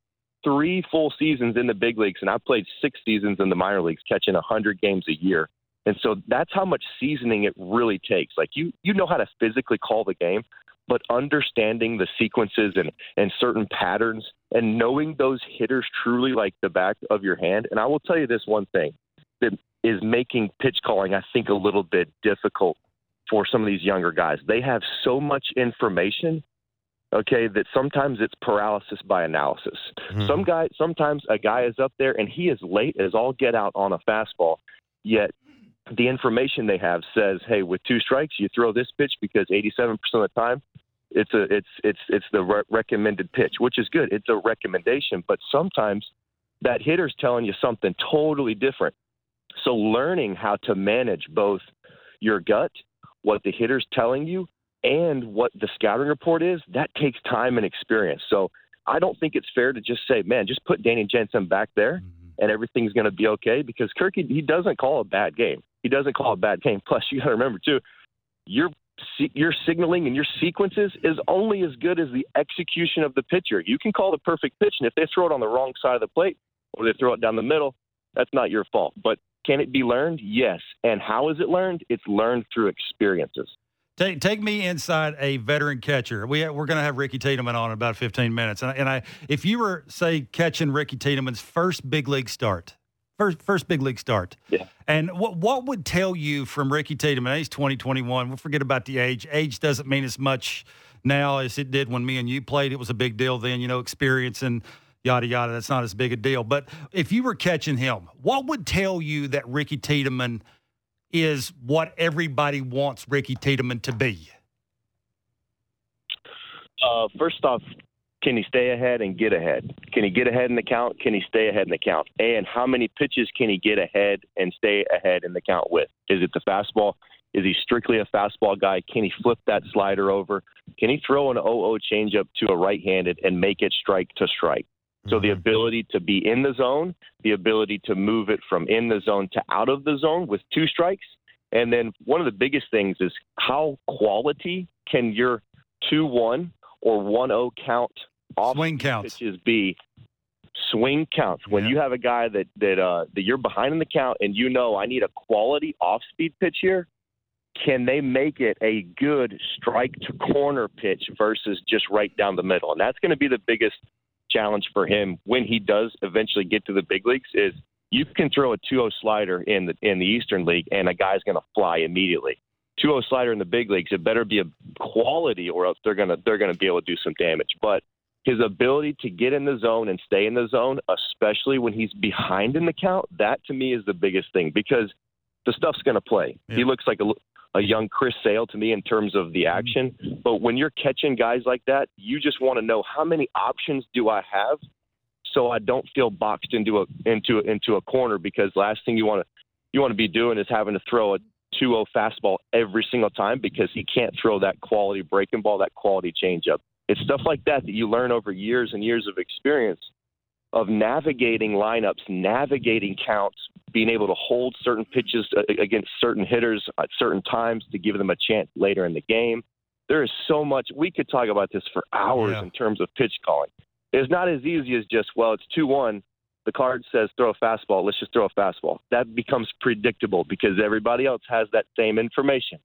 Three full seasons in the big leagues, and I played six seasons in the minor leagues, catching 100 games a year. And so that's how much seasoning it really takes. Like you, you know how to physically call the game, but understanding the sequences and, and certain patterns and knowing those hitters truly like the back of your hand. And I will tell you this one thing that is making pitch calling, I think, a little bit difficult for some of these younger guys. They have so much information, okay, that sometimes it's paralysis by analysis. Mhm. Some guy, sometimes a guy is up there and he is late as all get out on a fastball, yet the information they have says, "Hey, with two strikes, you throw this pitch because 87% of the time, it's a it's it's it's the re- recommended pitch, which is good. It's a recommendation, but sometimes that hitter's telling you something totally different. So learning how to manage both your gut, what the hitter's telling you, and what the scouting report is, that takes time and experience. So I don't think it's fair to just say, man, just put Danny Jansen back there mm-hmm. and everything's going to be okay because Kirky, he doesn't call a bad game. He doesn't call a bad game. Plus, you got to remember, too, your, se- your signaling and your sequences is only as good as the execution of the pitcher. You can call the perfect pitch, and if they throw it on the wrong side of the plate or they throw it down the middle, that's not your fault. But can it be learned? Yes. And how is it learned? It's learned through experiences. Take take me inside a veteran catcher. We we're going to have Ricky Tiedemann on in about 15 minutes, and I, and I if you were say catching Ricky Tiedemann's first big league start, first first big league start, Yeah. and what what would tell you from Ricky Tiedemann? He's twenty twenty one. We'll forget about the age. Age doesn't mean as much now as it did when me and you played. It was a big deal then. You know, experience and yada yada. That's not as big a deal. But if you were catching him, what would tell you that Ricky Tiedemann is what everybody wants Ricky Tiedemann to be? Uh, first off, can he stay ahead and get ahead? Can he get ahead in the count? Can he stay ahead in the count? And how many pitches can he get ahead and stay ahead in the count with? Is it the fastball? Is he strictly a fastball guy? Can he flip that slider over? Can he throw an 0-0 changeup to a right-handed and make it strike to strike? So the mm-hmm. ability to be in the zone, the ability to move it from in the zone to out of the zone with two strikes, and then one of the biggest things is how quality can your 2-1 or 1-0 count off Swing counts. pitches be swing counts. When Yeah. you have a guy that that uh, that you're behind in the count and you know I need a quality off speed pitch here, can they make it a good strike to corner pitch versus just right down the middle? And that's going to be the biggest challenge for him when he does eventually get to the big leagues. Is you can throw a 2-0 slider in the in the Eastern League and a guy's going to fly immediately. 2-0 slider in the big leagues, it better be a quality or else they're going to they're going to be able to do some damage. But his ability to get in the zone and stay in the zone, especially when he's behind in the count, that to me is the biggest thing because the stuff's going to play. Yeah. He looks like a, a young Chris Sale to me in terms of the mm-hmm. action. But when you're catching guys like that, you just want to know how many options do I have so I don't feel boxed into a into a, into a corner because last thing you want to you want to be doing is having to throw a 2-0 fastball every single time because he can't throw that quality breaking ball, that quality changeup. It's stuff like that that you learn over years and years of experience of navigating lineups, navigating counts, being able to hold certain pitches uh, against certain hitters at certain times to give them a chance later in the game. There is so much we could talk about this for hours Yeah. in terms of pitch calling. It's not as easy as just well, it's two one. The card says throw a fastball. Let's just throw a fastball. That becomes predictable because everybody else has that same information.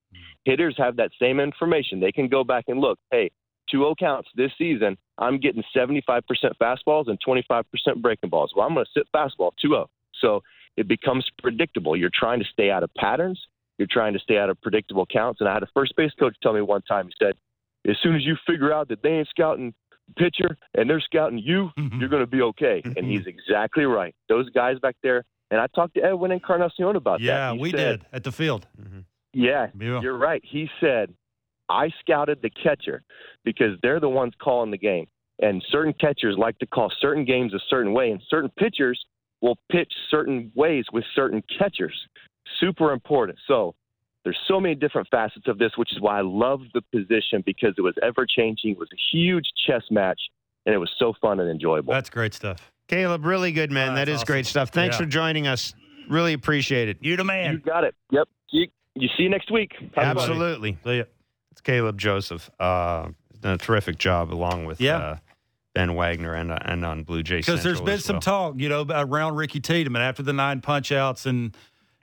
Hitters have that same information. They can go back and look. Hey, 2-0 counts this season. I'm getting 75% fastballs and 25% breaking balls. Well, I'm going to sit fastball 2-0. So it becomes predictable. You're trying to stay out of patterns. You're trying to stay out of predictable counts. And I had a first base coach tell me one time. He said, "As soon as you figure out that they ain't scouting pitcher and they're scouting you, mm-hmm. you're going to be okay." Mm-hmm. and he's exactly right. Those guys back there. And I talked to Edwin Encarnacion about that. Yeah, we said, did at the field. yeah, Yeah. you're right. He said, I scouted the catcher because they're the ones calling the game. And certain catchers like to call certain games a certain way, and certain pitchers will pitch certain ways with certain catchers. Super important. So there's so many different facets of this, which is why I love the position because it was ever changing. It was a huge chess match, and it was so fun and enjoyable. That's great stuff. Caleb, really good, man. Oh, that's is great stuff. Thanks Yeah. for joining us. Really appreciate it. You the man. you got it. Yep. You, you see you next week. Have a good one. Absolutely. It's Caleb Joseph. Uh, done a terrific job along with Yeah. uh, Ben Wagner and uh, and on Blue Jays. Because there's been some well. talk, you know, around Ricky Tiedemann after the nine punch outs, and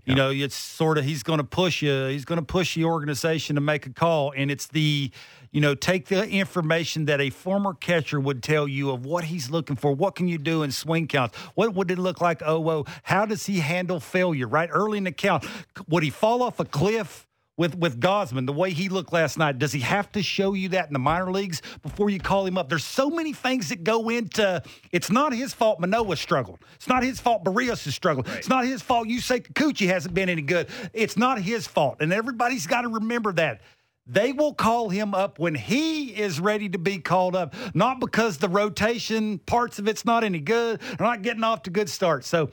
you know, it's sort of he's going to push you. He's going to push the organization to make a call, and it's the, you know, take the information that a former catcher would tell you of what he's looking for. What can you do in swing counts? What would it look like? Oh, whoa! How does he handle failure? Right early in the count, would he fall off a cliff? With with Gausman, the way he looked last night, does he have to show you that in the minor leagues before you call him up? There's so many things that go into. It's not his fault Manoah struggled. It's not his fault Berrios has struggled. It's not his fault you say Kikuchi hasn't been any good. It's not his fault, and everybody's got to remember that. They will call him up when he is ready to be called up, not because the rotation parts of it's not any good. They're not getting off to good starts. So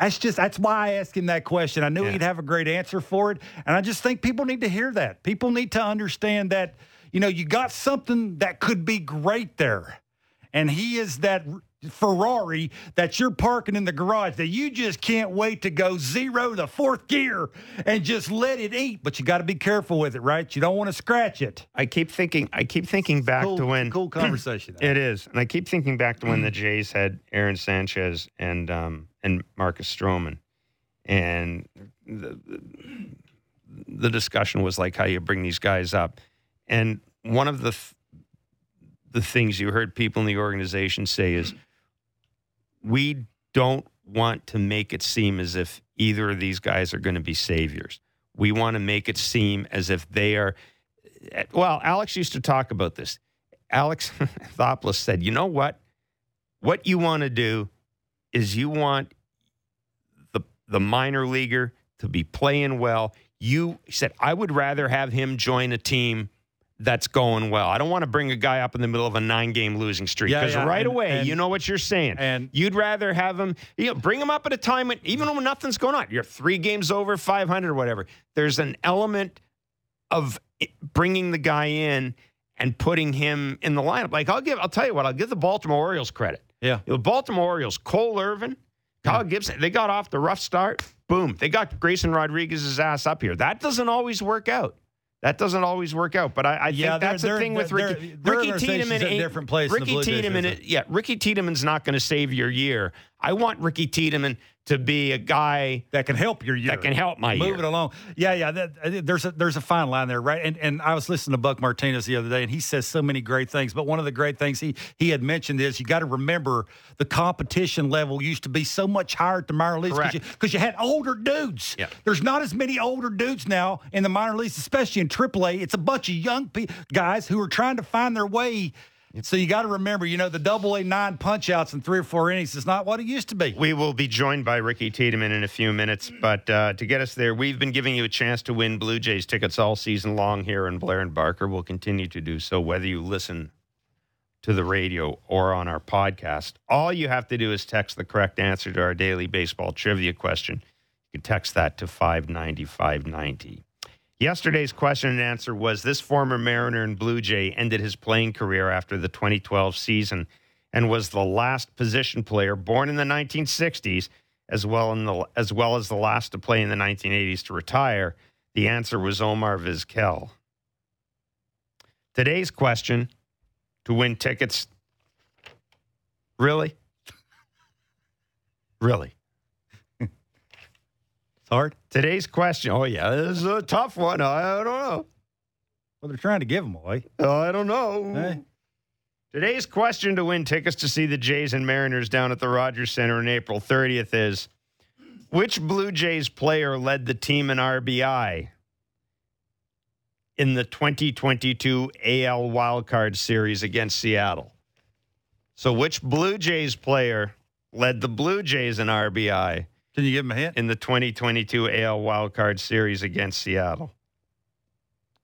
that's just that's why I asked him that question. I knew he'd have a great answer for it, and I just think people need to hear that. People need to understand that you know you got something that could be great there, and he is that Ferrari that you're parking in the garage that you just can't wait to go zero the fourth gear and just let it eat. But you got to be careful with it, right? You don't want to scratch it. I keep thinking. I keep thinking back Cool, to when cool conversation. It is, and I keep thinking back to when the Jays had Aaron Sanchez and um, and Marcus Stroman, and the, the discussion was like how you bring these guys up, and one of the th- the things you heard people in the organization say is, we don't want to make it seem as if either of these guys are going to be saviors. We want to make it seem as if they are. Eh, well, Alex used to talk about this. Alex Thopoulos said, "You know what? What you want to do is you want the the minor leaguer to be playing well. You he said I would rather have him join a team that's going well. I don't want to bring a guy up in the middle of a nine game losing streak because yeah, right and- away and- you know what you're saying. and- you'd rather have him, you know, bring him up at a time when even when nothing's going on. You're three games over, 500 or whatever. There's an element of bringing the guy in and putting him in the lineup. Like I'll give, I'll tell you what, I'll give the Baltimore Orioles credit. Yeah. The Baltimore Orioles, Cole Irvin, Kyle Gibson, they got off the rough start. Boom. They got Grayson Rodriguez's ass up here. That doesn't always work out. That doesn't always work out. But I, I Yeah, think that's the thing with Ricky. Ricky Tiedemann different place Ricky Tiedemann, is. yeah, Ricky Tiedemann's not going to save your year. I want Ricky Tiedemann to be a guy that can help your year. that can help my Move year. it along. Yeah, yeah. That, uh, there's a there's a fine line there, right? And and I was listening to Buck Martinez the other day, and he says so many great things. But one of the great things he he had mentioned is you got to remember the competition level used to be so much higher at the minor leagues because you, you had older dudes. Yeah. There's not as many older dudes now in the minor leagues, especially in AAA. It's a bunch of young pe- guys who are trying to find their way. So you got to remember, you know, the double A nine punch outs in three or four innings is not what it used to be. We will be joined by Ricky Tiedemann in a few minutes, but uh, to get us there, we've been giving you a chance to win Blue Jays tickets all season long here in Blair and Barker. We'll continue to do so, whether you listen to the radio or on our podcast. All you have to do is text the correct answer to our daily baseball trivia question. You can text that to 590 590. Yesterday's question and answer was this former Mariner and Blue Jay ended his playing career after the 2012 season and was the last position player born in the 1960s as well the as well as the last to play in the 1980s to retire. The answer was Omar Vizquel. Today's question to win tickets Really? really? Hard. Today's question. Oh yeah, this is a tough one. I don't know. Well, they're trying to give them away. I don't know. Hey. Today's question to win tickets to see the Jays and Mariners down at the Rogers Center on April 30th is which Blue Jays player led the team in RBI in the 2022 AL Wildcard Series against Seattle? So, which Blue Jays player led the Blue Jays in RBI Can you give him a hint? in the 2022 AL Wildcard Series against Seattle?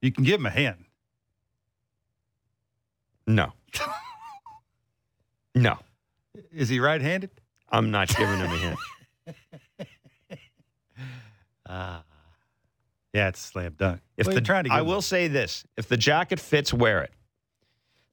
You can give him a hint. No. no. Is he right-handed? I'm not giving him a hint. Ah, yeah, it's slam dunk. If Well, the trying to, I will him- say this: if the jacket fits, wear it.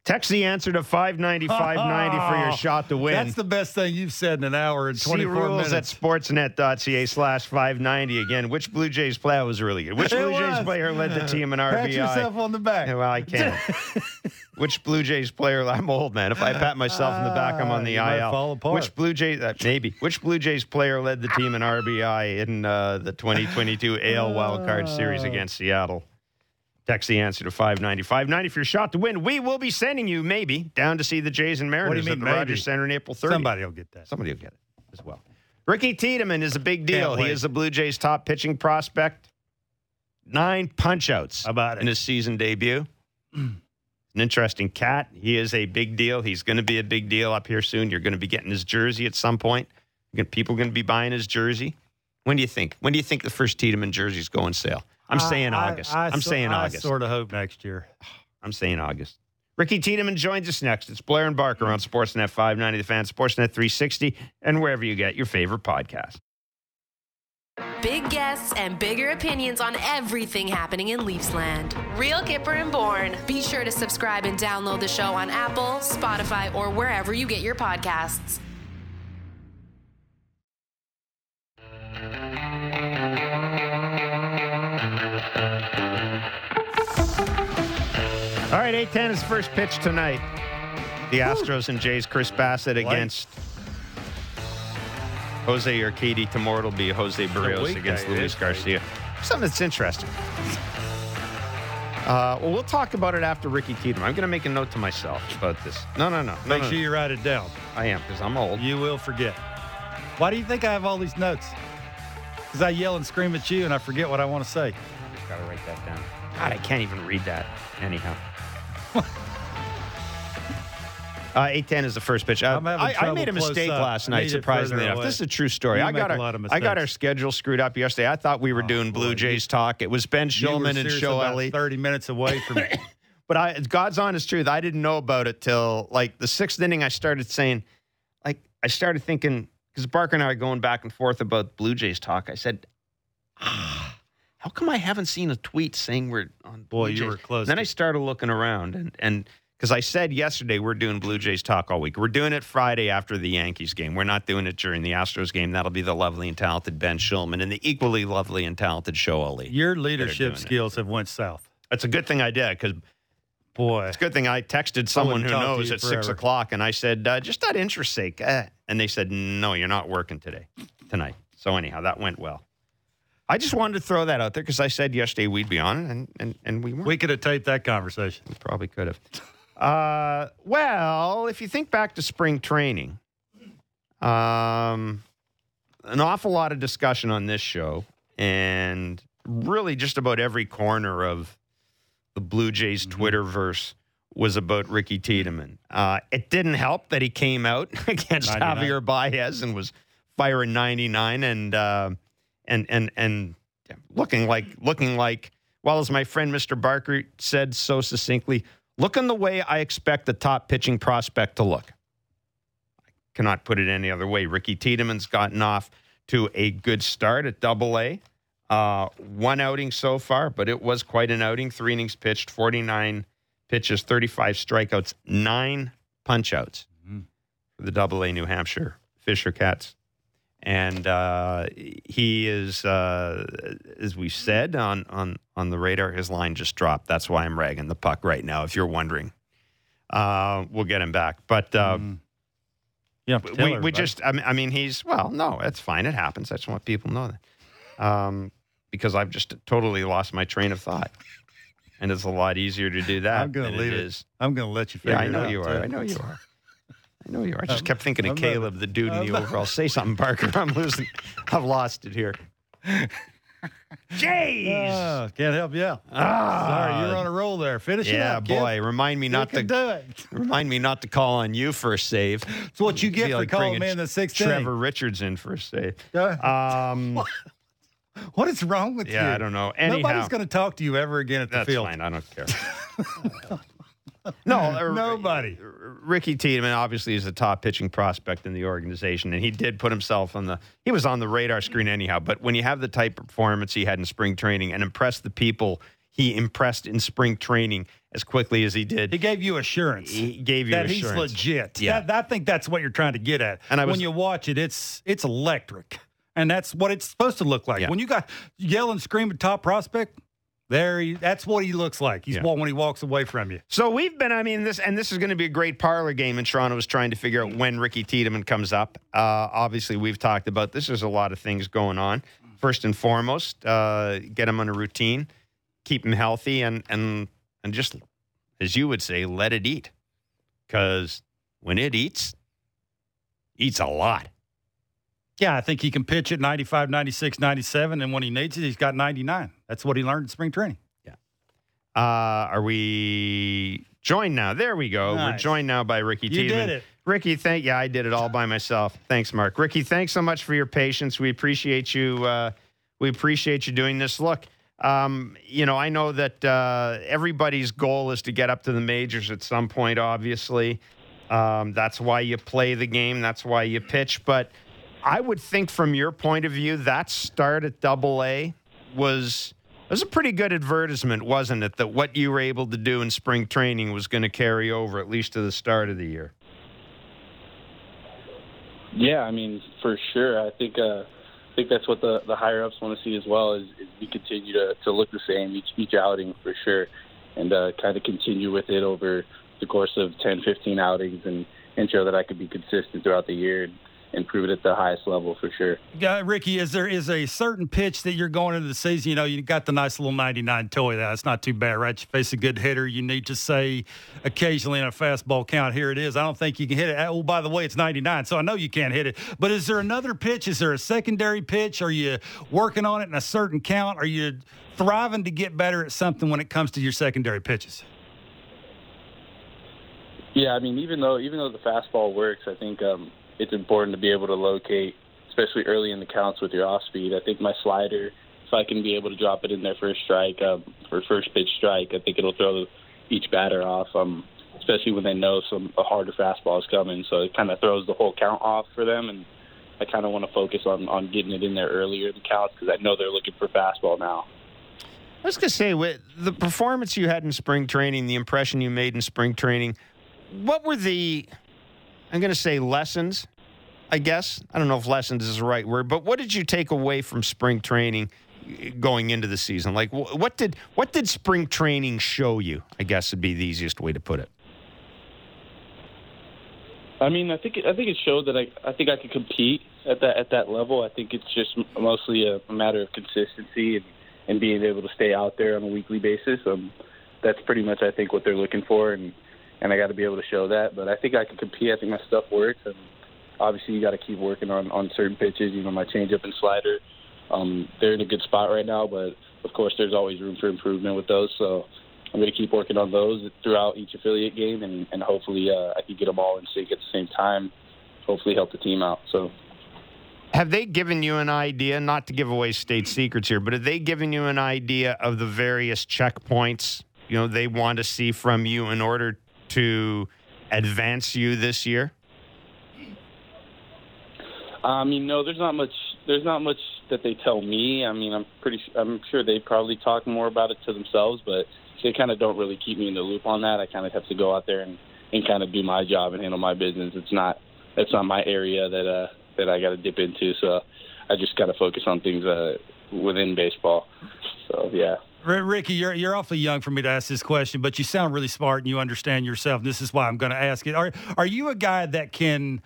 Text the answer to 590 590 for your shot to win. That's the best thing you've said in an hour and 24 See 24 rules minutes. at sportsnet.ca slash 590. Again, which Blue Jays player was really good? Which Blue Jays player led the team in RBI? Pat yourself on the back. Well, I can't. Which Blue Jays player? I'm old, man. If I pat myself in the back, I'm on the Ah, you IL. fall apart. Which Blue Jays? Uh, maybe. Which Blue Jays player led the team in RBI in uh, the 2022 AL Wild Card Series against Seattle? Text the answer to 590. 590 for your shot to win. We will be sending you, maybe, down to see the Jays and Mariners mean, at the maybe? Rogers Center in April 30th. Somebody will get that. Somebody will get it as well. Ricky Tiedemann is a big deal. He is the Blue Jays' top pitching prospect. Nine punch outs about it? in his season debut. An interesting cat. He is a big deal. He's going to be a big deal up here soon. You're going to be getting his jersey at some point. People are going to be buying his jersey. When do you think? When do you think the first Tiedemann jerseys go on sale? I'm saying I- August. I, I, am so- saying I August. sort of hope next year. I'm saying August. Ricky Tiedemann joins us next. It's Blair and Barker on Sportsnet 590, The Fan, Sportsnet 360, and wherever you get your favorite podcast. Big guests and bigger opinions on everything happening in Leafsland. Real Kyper and Bourne. Be sure to subscribe and download the show on Apple, Spotify, or wherever you get your podcasts. All right, 810 is first pitch tonight. The Astros and Jays, Chris Bassitt against Jose Urquidy. Tomorrow it'll be Jose Berrios against Luis is Garcia. Something that's interesting. Uh, well, we'll talk about it after Ricky Tiedemann. I'm going to make a note to myself about this. No, no, no. no, Make no, sure no. you write it down. I am because I'm old. You will forget. Why do you think I have all these notes? Because I yell and scream at you and I forget what I want to say. I Just got to write that down. God, I can't even read that. Anyhow. Uh, 810 is the first pitch. Uh, I, I made a mistake up. last night, surprisingly enough. away. This is a true story. You I got our, I got our schedule screwed up yesterday. I thought we were Oh, doing Blue Jays talk. It was Ben Shulman and Show Ellie. 30 minutes away from me. But I, God's honest truth, I didn't know about it till like the sixth inning. I started saying, like, I started thinking because Barker and I are going back and forth about Blue Jays talk. I said, ah, how come I haven't seen a tweet saying we're on Blue Boy, you were close Then I started looking around and and because I said yesterday we're doing Blue Jays talk all week. We're doing it Friday after the Yankees game. We're not doing it during the Astros game. That'll be the lovely and talented Ben Shulman and the equally lovely and talented Show Ali. Your leadership it. skills have went south. It's a good thing I did because Boy, it's a good thing I texted someone who knows at six o'clock, and I said, uh, just out interest sake, uh, and they said, no, you're not working today, tonight. So anyhow, that went well. I just wanted to throw that out there because I said yesterday we'd be on, and and, and we weren't. we could have taped that conversation. We probably could have. Uh, well, if you think back to spring training, um, an awful lot of discussion on this show, and really just about every corner of the Blue Jays Twitterverse was about Ricky Tiedemann. Uh, it didn't help that he came out against 99. Javier Baez and was firing 99 and uh, and and and looking like looking like well as my friend Mr. Barker said so succinctly, looking the way I expect the top pitching prospect to look. I cannot put it any other way. Ricky Tiedemann's gotten off to a good start at Double A. Uh, one outing so far, but it was quite an outing. Three innings pitched, 49 pitches, 35 strikeouts, nine punch outs for the Double A New Hampshire Fisher Cats. And uh, he is, uh, as we said on, on, on the radar, his line just dropped. That's why I'm ragging the puck right now, if you're wondering. Uh, we'll get him back. But uh, have to we, we just, I mean, I mean, he's, well, no, that's fine. It happens. I just want people to know that. Um, because I've just totally lost my train of thought. And it's a lot easier to do that I'm going to leave it. I'm going to let you figure Yeah, I know out, you too. are. I know you are. I know you are. I just kept thinking of I'm not- Caleb, the dude in the not- overall. Say something, Barker. I'm losing. I've lost it here. Jeez. Oh, can't help you out. Ah. Sorry, you're on a roll there. Finish it yeah, up, kid. boy. Remind me You not to can do it. remind me not to call on you for a save. It's what you get for like calling me in the sixth Trevor. Richards in for a save. Uh, Um, what is wrong with you? yeah, I don't know. Anyhow, Nobody's going to talk to you ever again at the that's field. fine. I don't care. No, uh, Nobody. Ricky Tiedemann obviously is the top pitching prospect in the organization, and he did put himself on the. He was on the radar screen anyhow. But when you have the type of performance he had in spring training and impressed the people he impressed in spring training, as quickly as he did. He gave you assurance. He gave you that assurance. he's legit. Yeah. That- I think that's what you're trying to get at. And I was- when you watch it, it's it's electric, and that's what it's supposed to look like. Yeah. When you got yelling, screaming, top prospect, there, he, that's what he looks like. He's Yeah. when he walks away from you. So we've been, I mean, this, and this is going to be a great parlor game, and Toronto is trying to figure out when Ricky Tiedemann comes up. Uh, obviously, we've talked about this. There's a lot of things going on. First and foremost, uh, get him on a routine, keep him healthy, and and and just, as you would say, let it eat. Because when it eats, eats a lot. Yeah, I think he can pitch at 95, 96, 97, and when he needs it, he's got 99. That's what he learned in spring training. Yeah. Uh, are we joined now? There we go. We're joined now by Ricky You Tiedemann. did it. Ricky, thank yeah, I did it all by myself. Thanks, Mark. Ricky, thanks so much for your patience. We appreciate you. Uh, we appreciate you doing this. Look, um, you know, I know that uh, everybody's goal is to get up to the majors at some point. Obviously, um, that's why you play the game. That's why you pitch. But I would think, from your point of view, that start at Double A was was a pretty good advertisement, wasn't it? That what you were able to do in spring training was going to carry over at least to the start of the year. Yeah, I mean, for sure. I think uh, I think that's what the, the higher ups want to see as well. Is, is we continue to, to look the same each each outing for sure, and uh, kind of continue with it over the course of 10, 15 outings, and ensure that I could be consistent throughout the year and prove it at the highest level for sure. Yeah, Ricky, is there is a certain pitch that you're going into the season? You know, you got the nice little 99 toy. There. That's not too bad, right? You face a good hitter. You need to say occasionally in a fastball count, here it is. I don't think you can hit it. Oh, by the way, it's 99, so I know you can't hit it. But is there another pitch? Is there a secondary pitch? Are you working on it in a certain count? Are you thriving to get better at something when it comes to your secondary pitches? Yeah, I mean, even though even though the fastball works, I think um, it's important to be able to locate, especially early in the counts with your off speed. I think my slider, if I can be able to drop it in there first strike, um, for first pitch strike, I think it'll throw each batter off. Um, especially when they know some a harder fastball is coming, so it kind of throws the whole count off for them. And I kind of want to focus on on getting it in there earlier in the counts because I know they're looking for fastball now. I was going to say, with the performance you had in spring training, the impression you made in spring training, what were the, I'm going to say lessons, I guess. I don't know if lessons is the right word, but what did you take away from spring training going into the season? Like, what did what did spring training show you? I guess would be the easiest way to put it. I mean, I think I think it showed that I I think I could compete at that at that level. I think it's just mostly a, a matter of consistency and, and being able to stay out there on a weekly basis. Um, that's pretty much I think what they're looking for, and and I got to be able to show that. But I think I can compete. I think my stuff works, and obviously you got to keep working on on certain pitches. You know, my changeup and slider. Um, they're in a good spot right now, but of course there's always room for improvement with those. So I'm going to keep working on those throughout each affiliate game, and, and hopefully uh, I can get them all in sync at the same time. Hopefully help the team out. So Have they given you an idea, not to give away state secrets here, but have they given you an idea of the various checkpoints you know they want to see from you in order to advance you this year? I mean, no, there's not much. There's not much that they tell me. I mean, I'm pretty. I'm sure they probably talk more about it to themselves, but they kind of don't really keep me in the loop on that. I kind of have to go out there and and kind of do my job and handle my business. It's not. It's not my area that uh that I got to dip into. So I just got to focus on things uh within baseball. So yeah. Ricky, you're you're awfully young for me to ask this question, but you sound really smart and you understand yourself. And This is why I'm going to ask it. Are are you a guy that can,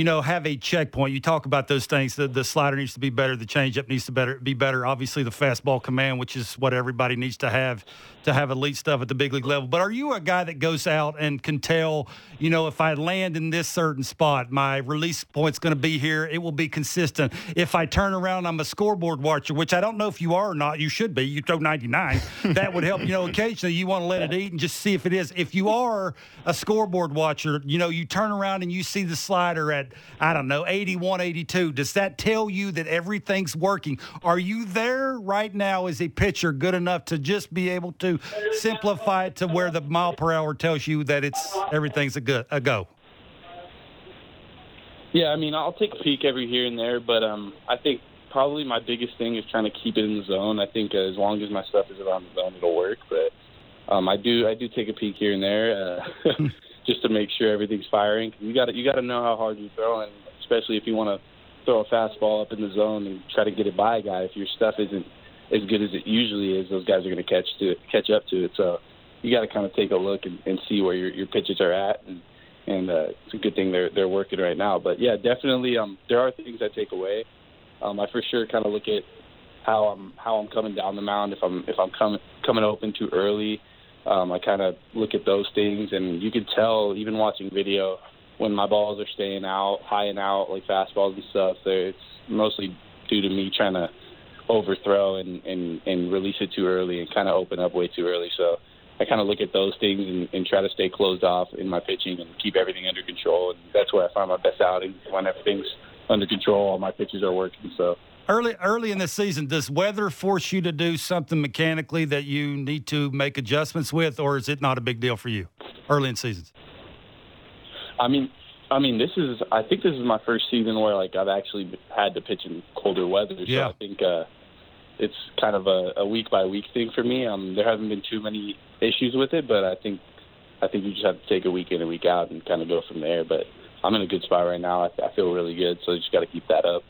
you know, have a checkpoint? You talk about those things. The, the slider needs to be better. The changeup needs to better be better. Obviously, the fastball command, which is what everybody needs to have to have elite stuff at the big league level. But are you a guy that goes out and can tell, you know, if I land in this certain spot, my release point's going to be here. It will be consistent. If I turn around, I'm a scoreboard watcher, which I don't know if you are or not. You should be. You throw 99. that would help. You know, occasionally you want to let it eat and just see if it is. If you are a scoreboard watcher, you know, you turn around and you see the slider at, I don't know, 81, 82. Does that tell you that everything's working? Are you there right now as a pitcher good enough to just be able to simplify it to where the mile per hour tells you that it's everything's a good a go? Yeah, I mean, I'll take a peek every here and there, but um, I think probably my biggest thing is trying to keep it in the zone. I think as long as my stuff is around the zone, it'll work. But um, I do I do take a peek here and there uh, just to make sure everything's firing. You got you got to know how hard you're throwing, especially if you want to throw a fastball up in the zone and try to get it by a guy. If your stuff isn't as good as it usually is, those guys are going to catch to it, catch up to it. So you got to kind of take a look and, and see where your, your pitches are at, and and uh, it's a good thing they're they're working right now. But yeah, definitely, um, there are things I take away. Um, I for sure kind of look at how I'm how I'm coming down the mound. If I'm if I'm coming coming open too early, um, I kind of look at those things, and you can tell even watching video when my balls are staying out, high and out, like fastballs and stuff. So It's mostly due to me trying to overthrow and, and, and release it too early and kind of open up way too early. So I kind of look at those things and, and try to stay closed off in my pitching and keep everything under control. And that's where I find my best outing when everything's under control, all my pitches are working. So early early in the season, does weather force you to do something mechanically that you need to make adjustments with, or is it not a big deal for you early in seasons? I mean, I mean, this is. I think this is my first season where like I've actually had to pitch in colder weather. So Yeah. I think uh, it's kind of a, a week by week thing for me. Um, there haven't been too many issues with it, but I think I think you just have to take a week in and a week out and kind of go from there. But I'm in a good spot right now. I, I feel really good, so you just got to keep that up.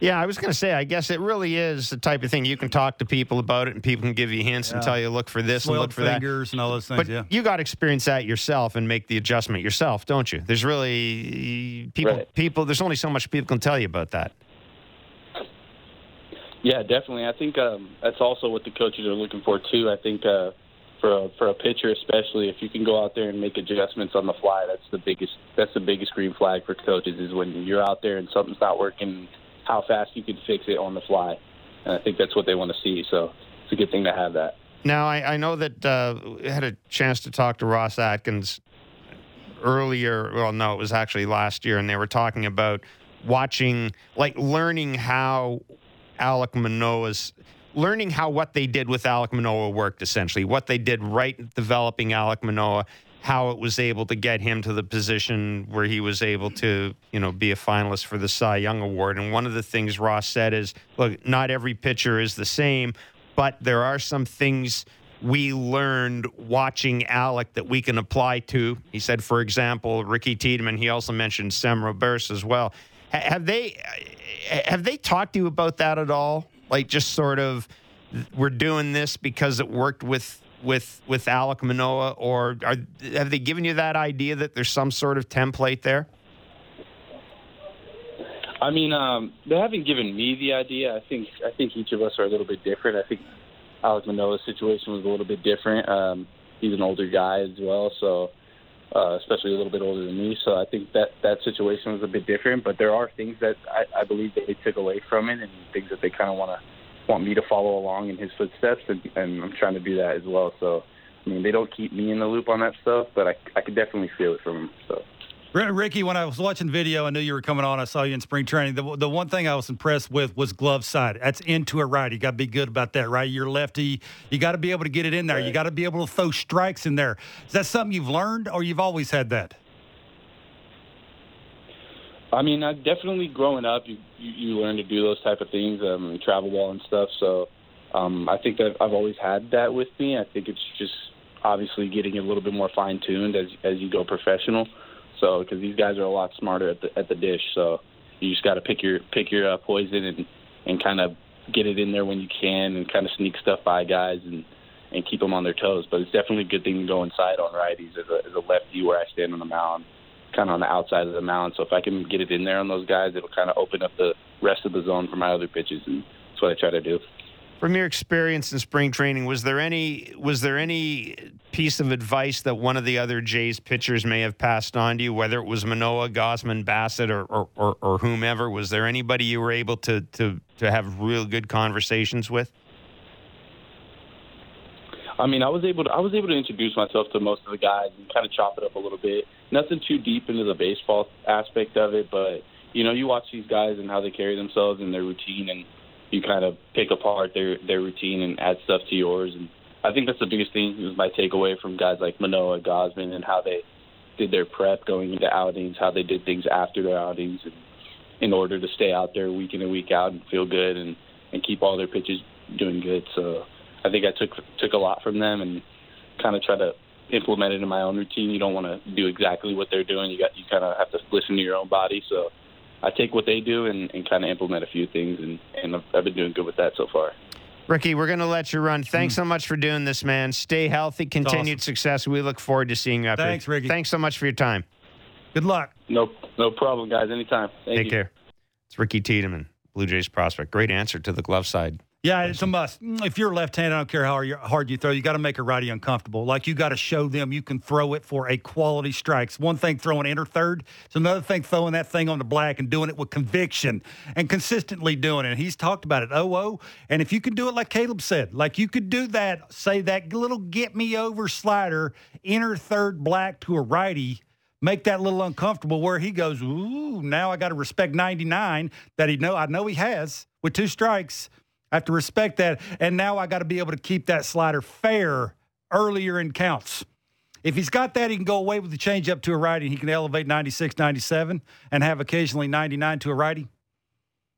Yeah, I was going to say, I guess it really is the type of thing you can talk to people about it, and people can give you hints and tell you look for this and look for that. fingers and all those things. But yeah. you got to experience that yourself and make the adjustment yourself, don't you? There's really people. Right. People. There's only so much people can tell you about that. Yeah, definitely. I think um, that's also what the coaches are looking for too. I think uh, for a, for a pitcher, especially if you can go out there and make adjustments on the fly, that's the biggest that's the biggest green flag for coaches is when you're out there and something's not working, how fast you can fix it on the fly. And I think that's what they want to see. So it's a good thing to have that. Now, I, I know that uh, I had a chance to talk to Ross Atkins earlier. Well, no, it was actually last year, and they were talking about watching, like learning how Alek Manoah's, learning how what they did with Alek Manoah worked, essentially, what they did right developing Alek Manoah, how it was able to get him to the position where he was able to, you know, be a finalist for the Cy Young Award. And one of the things Ross said is, look, not every pitcher is the same, but there are some things we learned watching Alek that we can apply to. He said, for example, Ricky Tiedemann. He also mentioned Sam Roberts as well. Have they have they talked to you about that at all? Like just sort of, we're doing this because it worked with with with Alek Manoah, or are, have they given you that idea that there's some sort of template there? I mean, um, they haven't given me the idea. I think I think each of us are a little bit different. I think Alek Manoah's situation was a little bit different. Um, he's an older guy as well, so uh, especially a little bit older than me. So I think that that situation was a bit different. But there are things that I, I believe they took away from it, and things that they kind of want to want me to follow along in his footsteps, and, and I'm trying to do that as well. So I mean, they don't keep me in the loop on that stuff, but I I could definitely feel it from them. So. Ricky, when I was watching video, I knew you were coming on. I saw you in spring training. The, the one thing I was impressed with was glove side. That's into a right. You got to be good about that, right? You're lefty. You got to be able to get it in there. You got to be able to throw strikes in there. Is that something you've learned, or you've always had that? I mean, I definitely growing up, you, you you learn to do those type of things, um, travel ball and stuff. So, um, I think that I've always had that with me. I think it's just obviously getting a little bit more fine tuned as as you go professional. So, because these guys are a lot smarter at the at the dish, so you just got to pick your pick your uh, poison and and kind of get it in there when you can, and kind of sneak stuff by guys and and keep them on their toes. But it's definitely a good thing to go inside on righties as a as a lefty where I stand on the mound kind of on the outside of the mound. So if I can get it in there on those guys, it'll kind of open up the rest of the zone for my other pitches, and that's what I try to do. From your experience in spring training, was there any was there any piece of advice that one of the other Jays pitchers may have passed on to you, whether it was Manoah, Gausman, Bassitt, or or, or, or whomever? Was there anybody you were able to to to have real good conversations with? I mean, I was able to I was able to introduce myself to most of the guys and kind of chop it up a little bit. Nothing too deep into the baseball aspect of it, but you know, you watch these guys and how they carry themselves and their routine, and you kind of pick apart their their routine and add stuff to yours. And I think that's the biggest thing is my takeaway from guys like Manoah, Gausman, and how they did their prep going into outings, how they did things after their outings, and in order to stay out there week in and week out and feel good and and keep all their pitches doing good. So I think I took took a lot from them, and kind of try to implement it in my own routine. You don't want to do exactly what they're doing. You got you kind of have to listen to your own body. So I take what they do and, and kind of implement a few things, and, and I've, I've been doing good with that so far. Ricky, we're going to let you run. Thanks mm. so much for doing this, man. Stay healthy, continued success. We look forward to seeing you out Thanks. Ricky. Thanks so much for your time. Good luck. No, no problem, guys. Anytime. Thank Take you. care. It's Ricky Tiedemann, Blue Jays prospect. Great answer to the glove side. Yeah, it's a must. Mm, if you're left-handed, I don't care how hard you- throw. You got to make a righty uncomfortable. Like you got to show them you can throw it for a quality strike. It's one thing throwing inner third. It's another thing throwing that thing on the black and doing it with conviction and consistently doing it. He's talked about it. Oh, oh. And if you can do it like Caleb said, like you could do that, say that little get me over slider, inner third black to a righty. Make that little uncomfortable where he goes, ooh, now I got to respect 99 that he know I know he has with two strikes. I have to respect that. And now I got to be able to keep that slider fair earlier in counts. If he's got that, he can go away with the changeup to a righty. He can elevate 96, 97 and have occasionally 99 to a righty.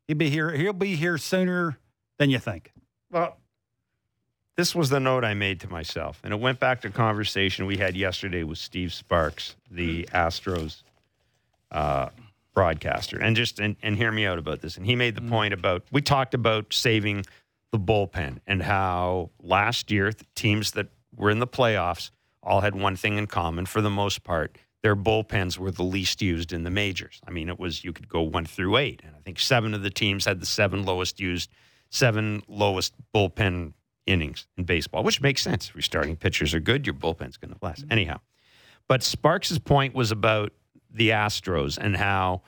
He'll be here. He'll be here sooner than you think. Well, this was the note I made to myself, and it went back to a conversation we had yesterday with Steve Sparks, the Astros uh, broadcaster, and just and, and hear me out about this. And he made the mm. point about we talked about saving the bullpen and how last year the teams that were in the playoffs all had one thing in common for the most part. Their bullpens were the least used in the majors. I mean, it was you could go one through eight, and I think seven of the teams had the seven lowest used, seven lowest bullpen innings in baseball, which makes sense. If your starting pitchers are good, your bullpen's going to last. Mm. Anyhow, but Sparks's point was about the Astros and how,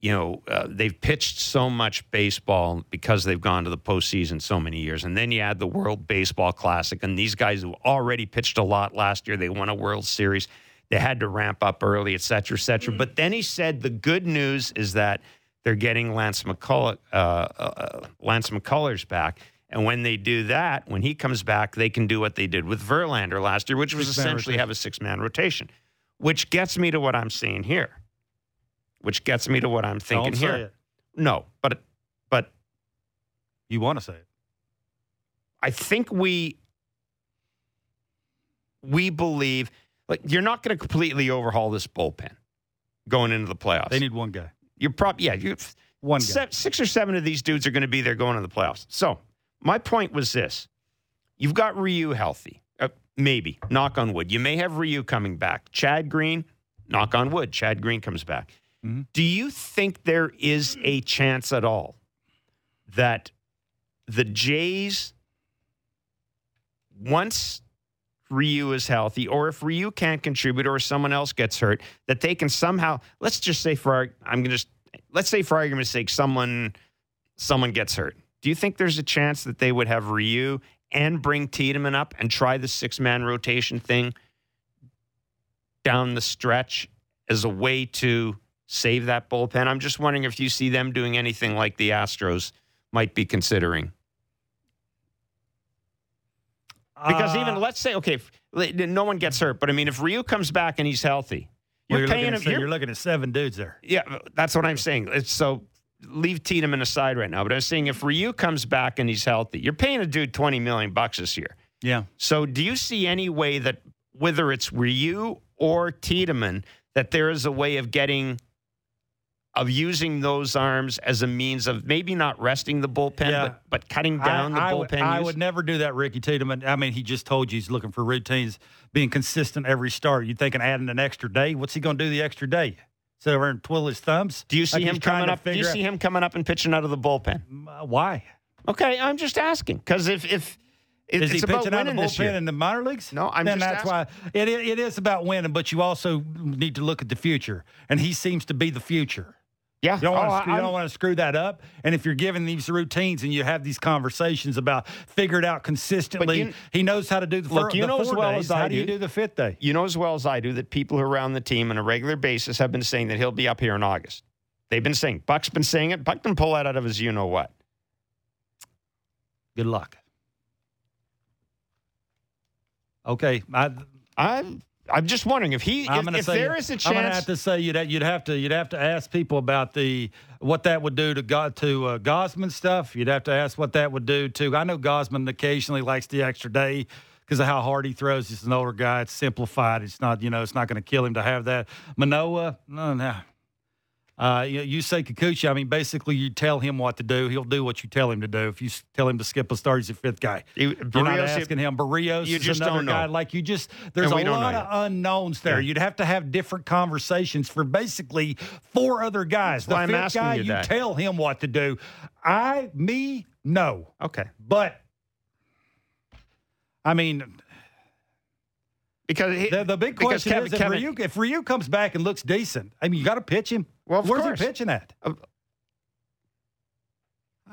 you know, uh, they've pitched so much baseball because they've gone to the postseason so many years. And then you add the World Baseball Classic, and these guys who already pitched a lot last year, they won a World Series. They had to ramp up early, et cetera, et cetera. But then he said the good news is that they're getting Lance McCull- uh, uh, Lance McCullers back. And when they do that, when he comes back, they can do what they did with Verlander last year, which was essentially have a six man rotation, which gets me to what I'm seeing here, which gets me to what I'm thinking Don't here. it. No, but but You want to say it. I think we we believe like you're not going to completely overhaul this bullpen going into the playoffs. They need one guy. You're probably yeah. You One guy. se- six or seven of these dudes are going to be there going to the playoffs. So my point was this: you've got Ryu healthy, maybe. Knock on wood. You may have Ryu coming back. Chad Green, knock on wood. Chad Green comes back. Mhm. Do you think there is a chance at all that the Jays, once Ryu is healthy, or if Ryu can't contribute, or someone else gets hurt, that they can somehow let's just say for our, I'm gonna just let's say for argument's sake, someone someone gets hurt. Do you think there's a chance that they would have Ryu and bring Tiedemann up and try the six man rotation thing down the stretch as a way to save that bullpen? I'm just wondering if you see them doing anything like the Astros might be considering. Because Uh, even let's say, okay, no one gets hurt, but I mean, if Ryu comes back and he's healthy, you're, you're, paying looking him. at, se- you're- you're looking at seven dudes there. yeah, that's what I'm saying. It's so leave Tiedemann aside right now. But I'm saying if Ryu comes back and he's healthy, you're paying a dude 20 million bucks this year. Yeah. So do you see any way that whether it's Ryu or Tiedemann, that there is a way of getting of using those arms as a means of maybe not resting the bullpen, Yeah. but, but cutting down the I, I would- bullpen I use? would never do that, Ricky Tiedemann. I mean, he just told you he's looking for routines, being consistent every start. You thinking adding an extra day? What's he going to do the extra day? Sit over and twiddle his thumbs? do you see Like him coming up? Do you see him coming up and pitching out of the bullpen? Uh, Why? Okay, I'm just asking because if if it- Is he pitching out of the winning this year. bullpen in the minor leagues? No, I'm then just that's why it, it, it is about winning, but you also need to look at the future, and he seems to be the future. Yeah, You don't, Oh, want to, screw, you don't want to screw that up. And if you're giving these routines and you have these conversations about figure it out consistently, you- he knows how to do the, Look, fir- you the know as well days. as I how do you do- do the fifth day? you know as well as I do that people who are around the team on a regular basis have been saying that he'll be up here in August. They've been saying Buck's been saying it. Buck can pull that out of his you know what. Good luck. Okay, I, I'm I'm just wondering if he I'm if, if say there is a I'm going to have to say you'd you'd have to you'd have to ask people about the what that would do to Go, to uh, Gausman stuff. You'd have to ask what that would do to. I know Gausman occasionally likes the extra day because of how hard he throws. He's an older guy. It's simplified. It's not, you know, it's not going to kill him to have that. Manoah, no, no. Uh, you, you say Kikuchi. I mean, basically, you tell him what to do. He'll do what you tell him to do. If you tell him to skip a start, he's a fifth guy. You- You're not asking him. Berrios you is just another don't know. guy. Like you just, there's a know lot of unknowns there. Yeah. You'd have to have different conversations for basically four other guys. The I'm fifth guy, you that. tell him what to do. I, me, no. Okay. But I mean, Because he, the, the big because question Kevin, is if, Kevin, Ryu, if Ryu comes back and looks decent, I mean, you got to pitch him. Well, of Where's course. he pitching at? Uh,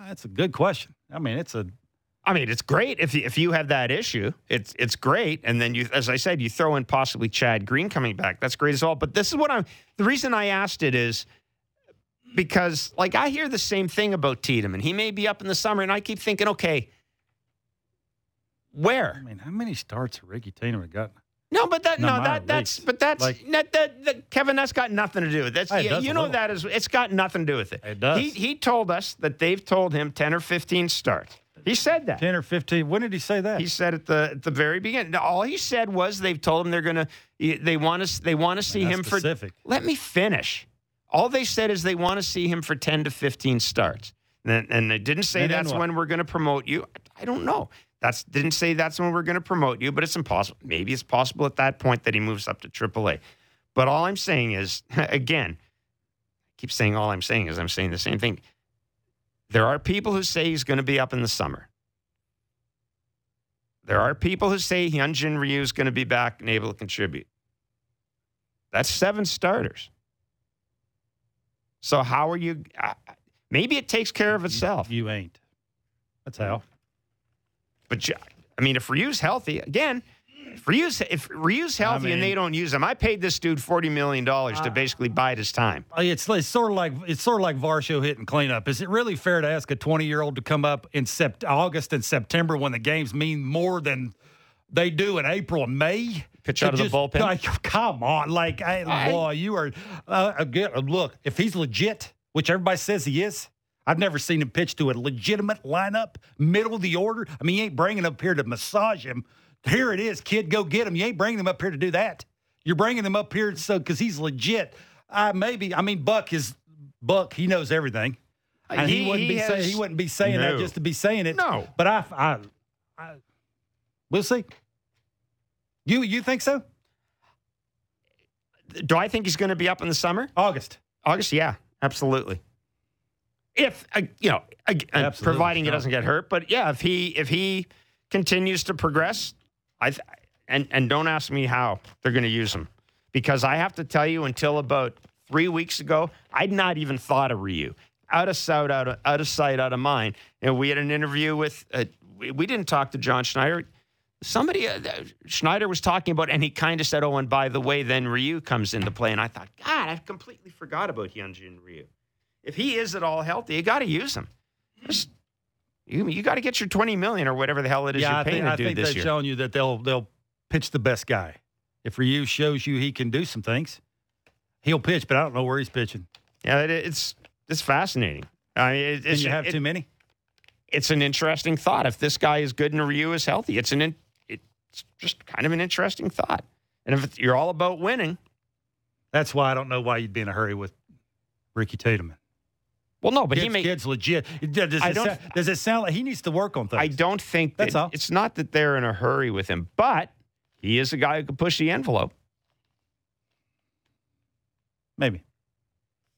That's a good question. I mean, it's a I mean, it's great if you, if you have that issue. It's it's great, and then you, as I said, you throw in possibly Chad Green coming back. That's great as well. But this is what I'm. The reason I asked it is because, like, I hear the same thing about Tiedemann. He may be up in the summer, and I keep thinking, okay, where? I mean, how many starts has Ricky Tiedemann got? No, but that No, that that's leagues. but that's Like- that, that, that Kevin. That's got nothing to do with it. That's Hey, it. You, you know little. that is it's got nothing to do with it. It does. He he told us that they've told him ten or fifteen starts. He said that. Ten or fifteen? When did he say that? He said at the at the very beginning. All he said was they've told him they're gonna they want to they want to see him specific. for. Let me finish. All they said is they want to see him for ten to fifteen starts, and, and they didn't say And that's when we're going to promote you. I don't know. That's didn't say that's when we're going to promote you, but it's impossible. Maybe it's possible at that point that he moves up to AAA. But all I'm saying is, again, I keep saying all I'm saying is I'm saying the same thing. There are people who say he's going to be up in the summer. There are people who say Hyunjin Ryu is going to be back and able to contribute. That's seven starters. So how are you? Uh, maybe it takes care of itself. You ain't. That's how. But I mean, if Ryu's healthy, again, if Ryu's if Ryu's healthy and mean- they don't use him, I paid this dude forty million dollars to basically bide his time. Uh, It's, it's sort of like it's sort of like Varsho hitting cleanup. Is it really fair to ask a 20 year old to come up in sept- August and September when the games mean more than they do in April and May? Pitch To out of the bullpen? Like, come on, like, I- boy, you are. Uh, again, look, if he's legit, which everybody says he is. I've never seen him pitch to a legitimate lineup, middle of the order. I mean, you ain't bringing him up here to massage him. Here it is, kid, go get him. You ain't bringing him up here to do that. You're bringing him up here so because he's legit. Uh, maybe I mean Buck is Buck. He knows everything, and he, He- wouldn't he be say, he wouldn't be saying that just to be saying it. No. but I, I, I we'll see. You you think so? Do I think he's going to be up in the summer? August. August, yeah, absolutely. If uh, you know, uh, Absolutely, providing he doesn't get hurt, but yeah, if he if he continues to progress, I th- and and don't ask me how they're going to use him because I have to tell you, until about three weeks ago, I'd not even thought of Ryu. Out of sight, out of, out of sight, out of mind. And we had an interview with. Uh, we, we didn't talk to John Schneider. Somebody uh, Schneider was talking about, and he kind of said, "Oh, and by the way, then Ryu comes into play." And I thought, God, I've completely forgot about Hyunjin Ryu. If he is at all healthy, you got to use him. Just- you you got to get your twenty million or whatever the hell it is yeah, you're I paying think, the I think they're year. showing you that they'll they'll pitch the best guy. If Ryu shows you he can do some things, he'll pitch. But I don't know where he's pitching. yeah, it, it's it's fascinating. I mean, it, it's you have it- too many? it's an interesting thought. If this guy is good and Ryu is healthy, it's an in, it's just kind of an interesting thought. And if you're all about winning, That's why I don't know why you'd be in a hurry with Ricky Tiedemann. Well, no, but Kid's, he may. kid's legit. Does it, I don't- sound, does it sound like he needs to work on things? I don't think That's that, all. it's not that they're in a hurry with him, but he is a guy who can push the envelope. Maybe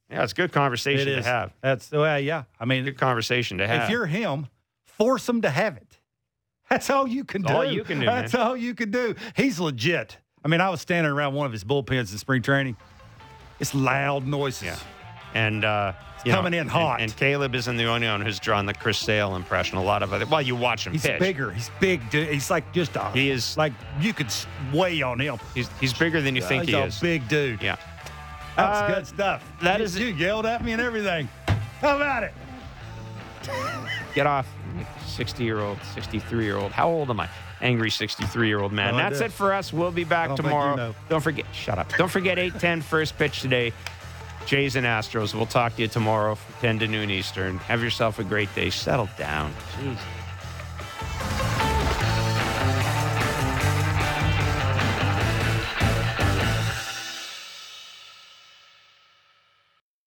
Yeah, it's a good conversation to have. That's well, yeah. I mean, Good conversation to have. if you're him, force him to have it. That's all you can That's do. all you can do, That's all you can do. He's legit. I mean, I was standing around one of his bullpens in spring training. It's loud noises. Yeah. and uh, you coming in hot. And, Caleb isn't the only one who's drawn the Chris Sale impression. A lot of other. Well, you watch him He's pitch. bigger. He's big, dude. He's like just a. He is- like you could weigh on him. He's he's bigger than you think he's he a is. big dude. Yeah. That's Uh, good stuff. that you, is- you yelled at me and everything. How about it? Get off. 60 year old, 63 year old. How old am I? Angry 63 year old man. No That's it for us. We'll be back don't think you tomorrow. know. Don't forget. Shut up. Don't forget 8:10 first pitch today. Jays and Astros. We'll talk to you tomorrow from 10 to noon Eastern. Have yourself a great day. Settle down.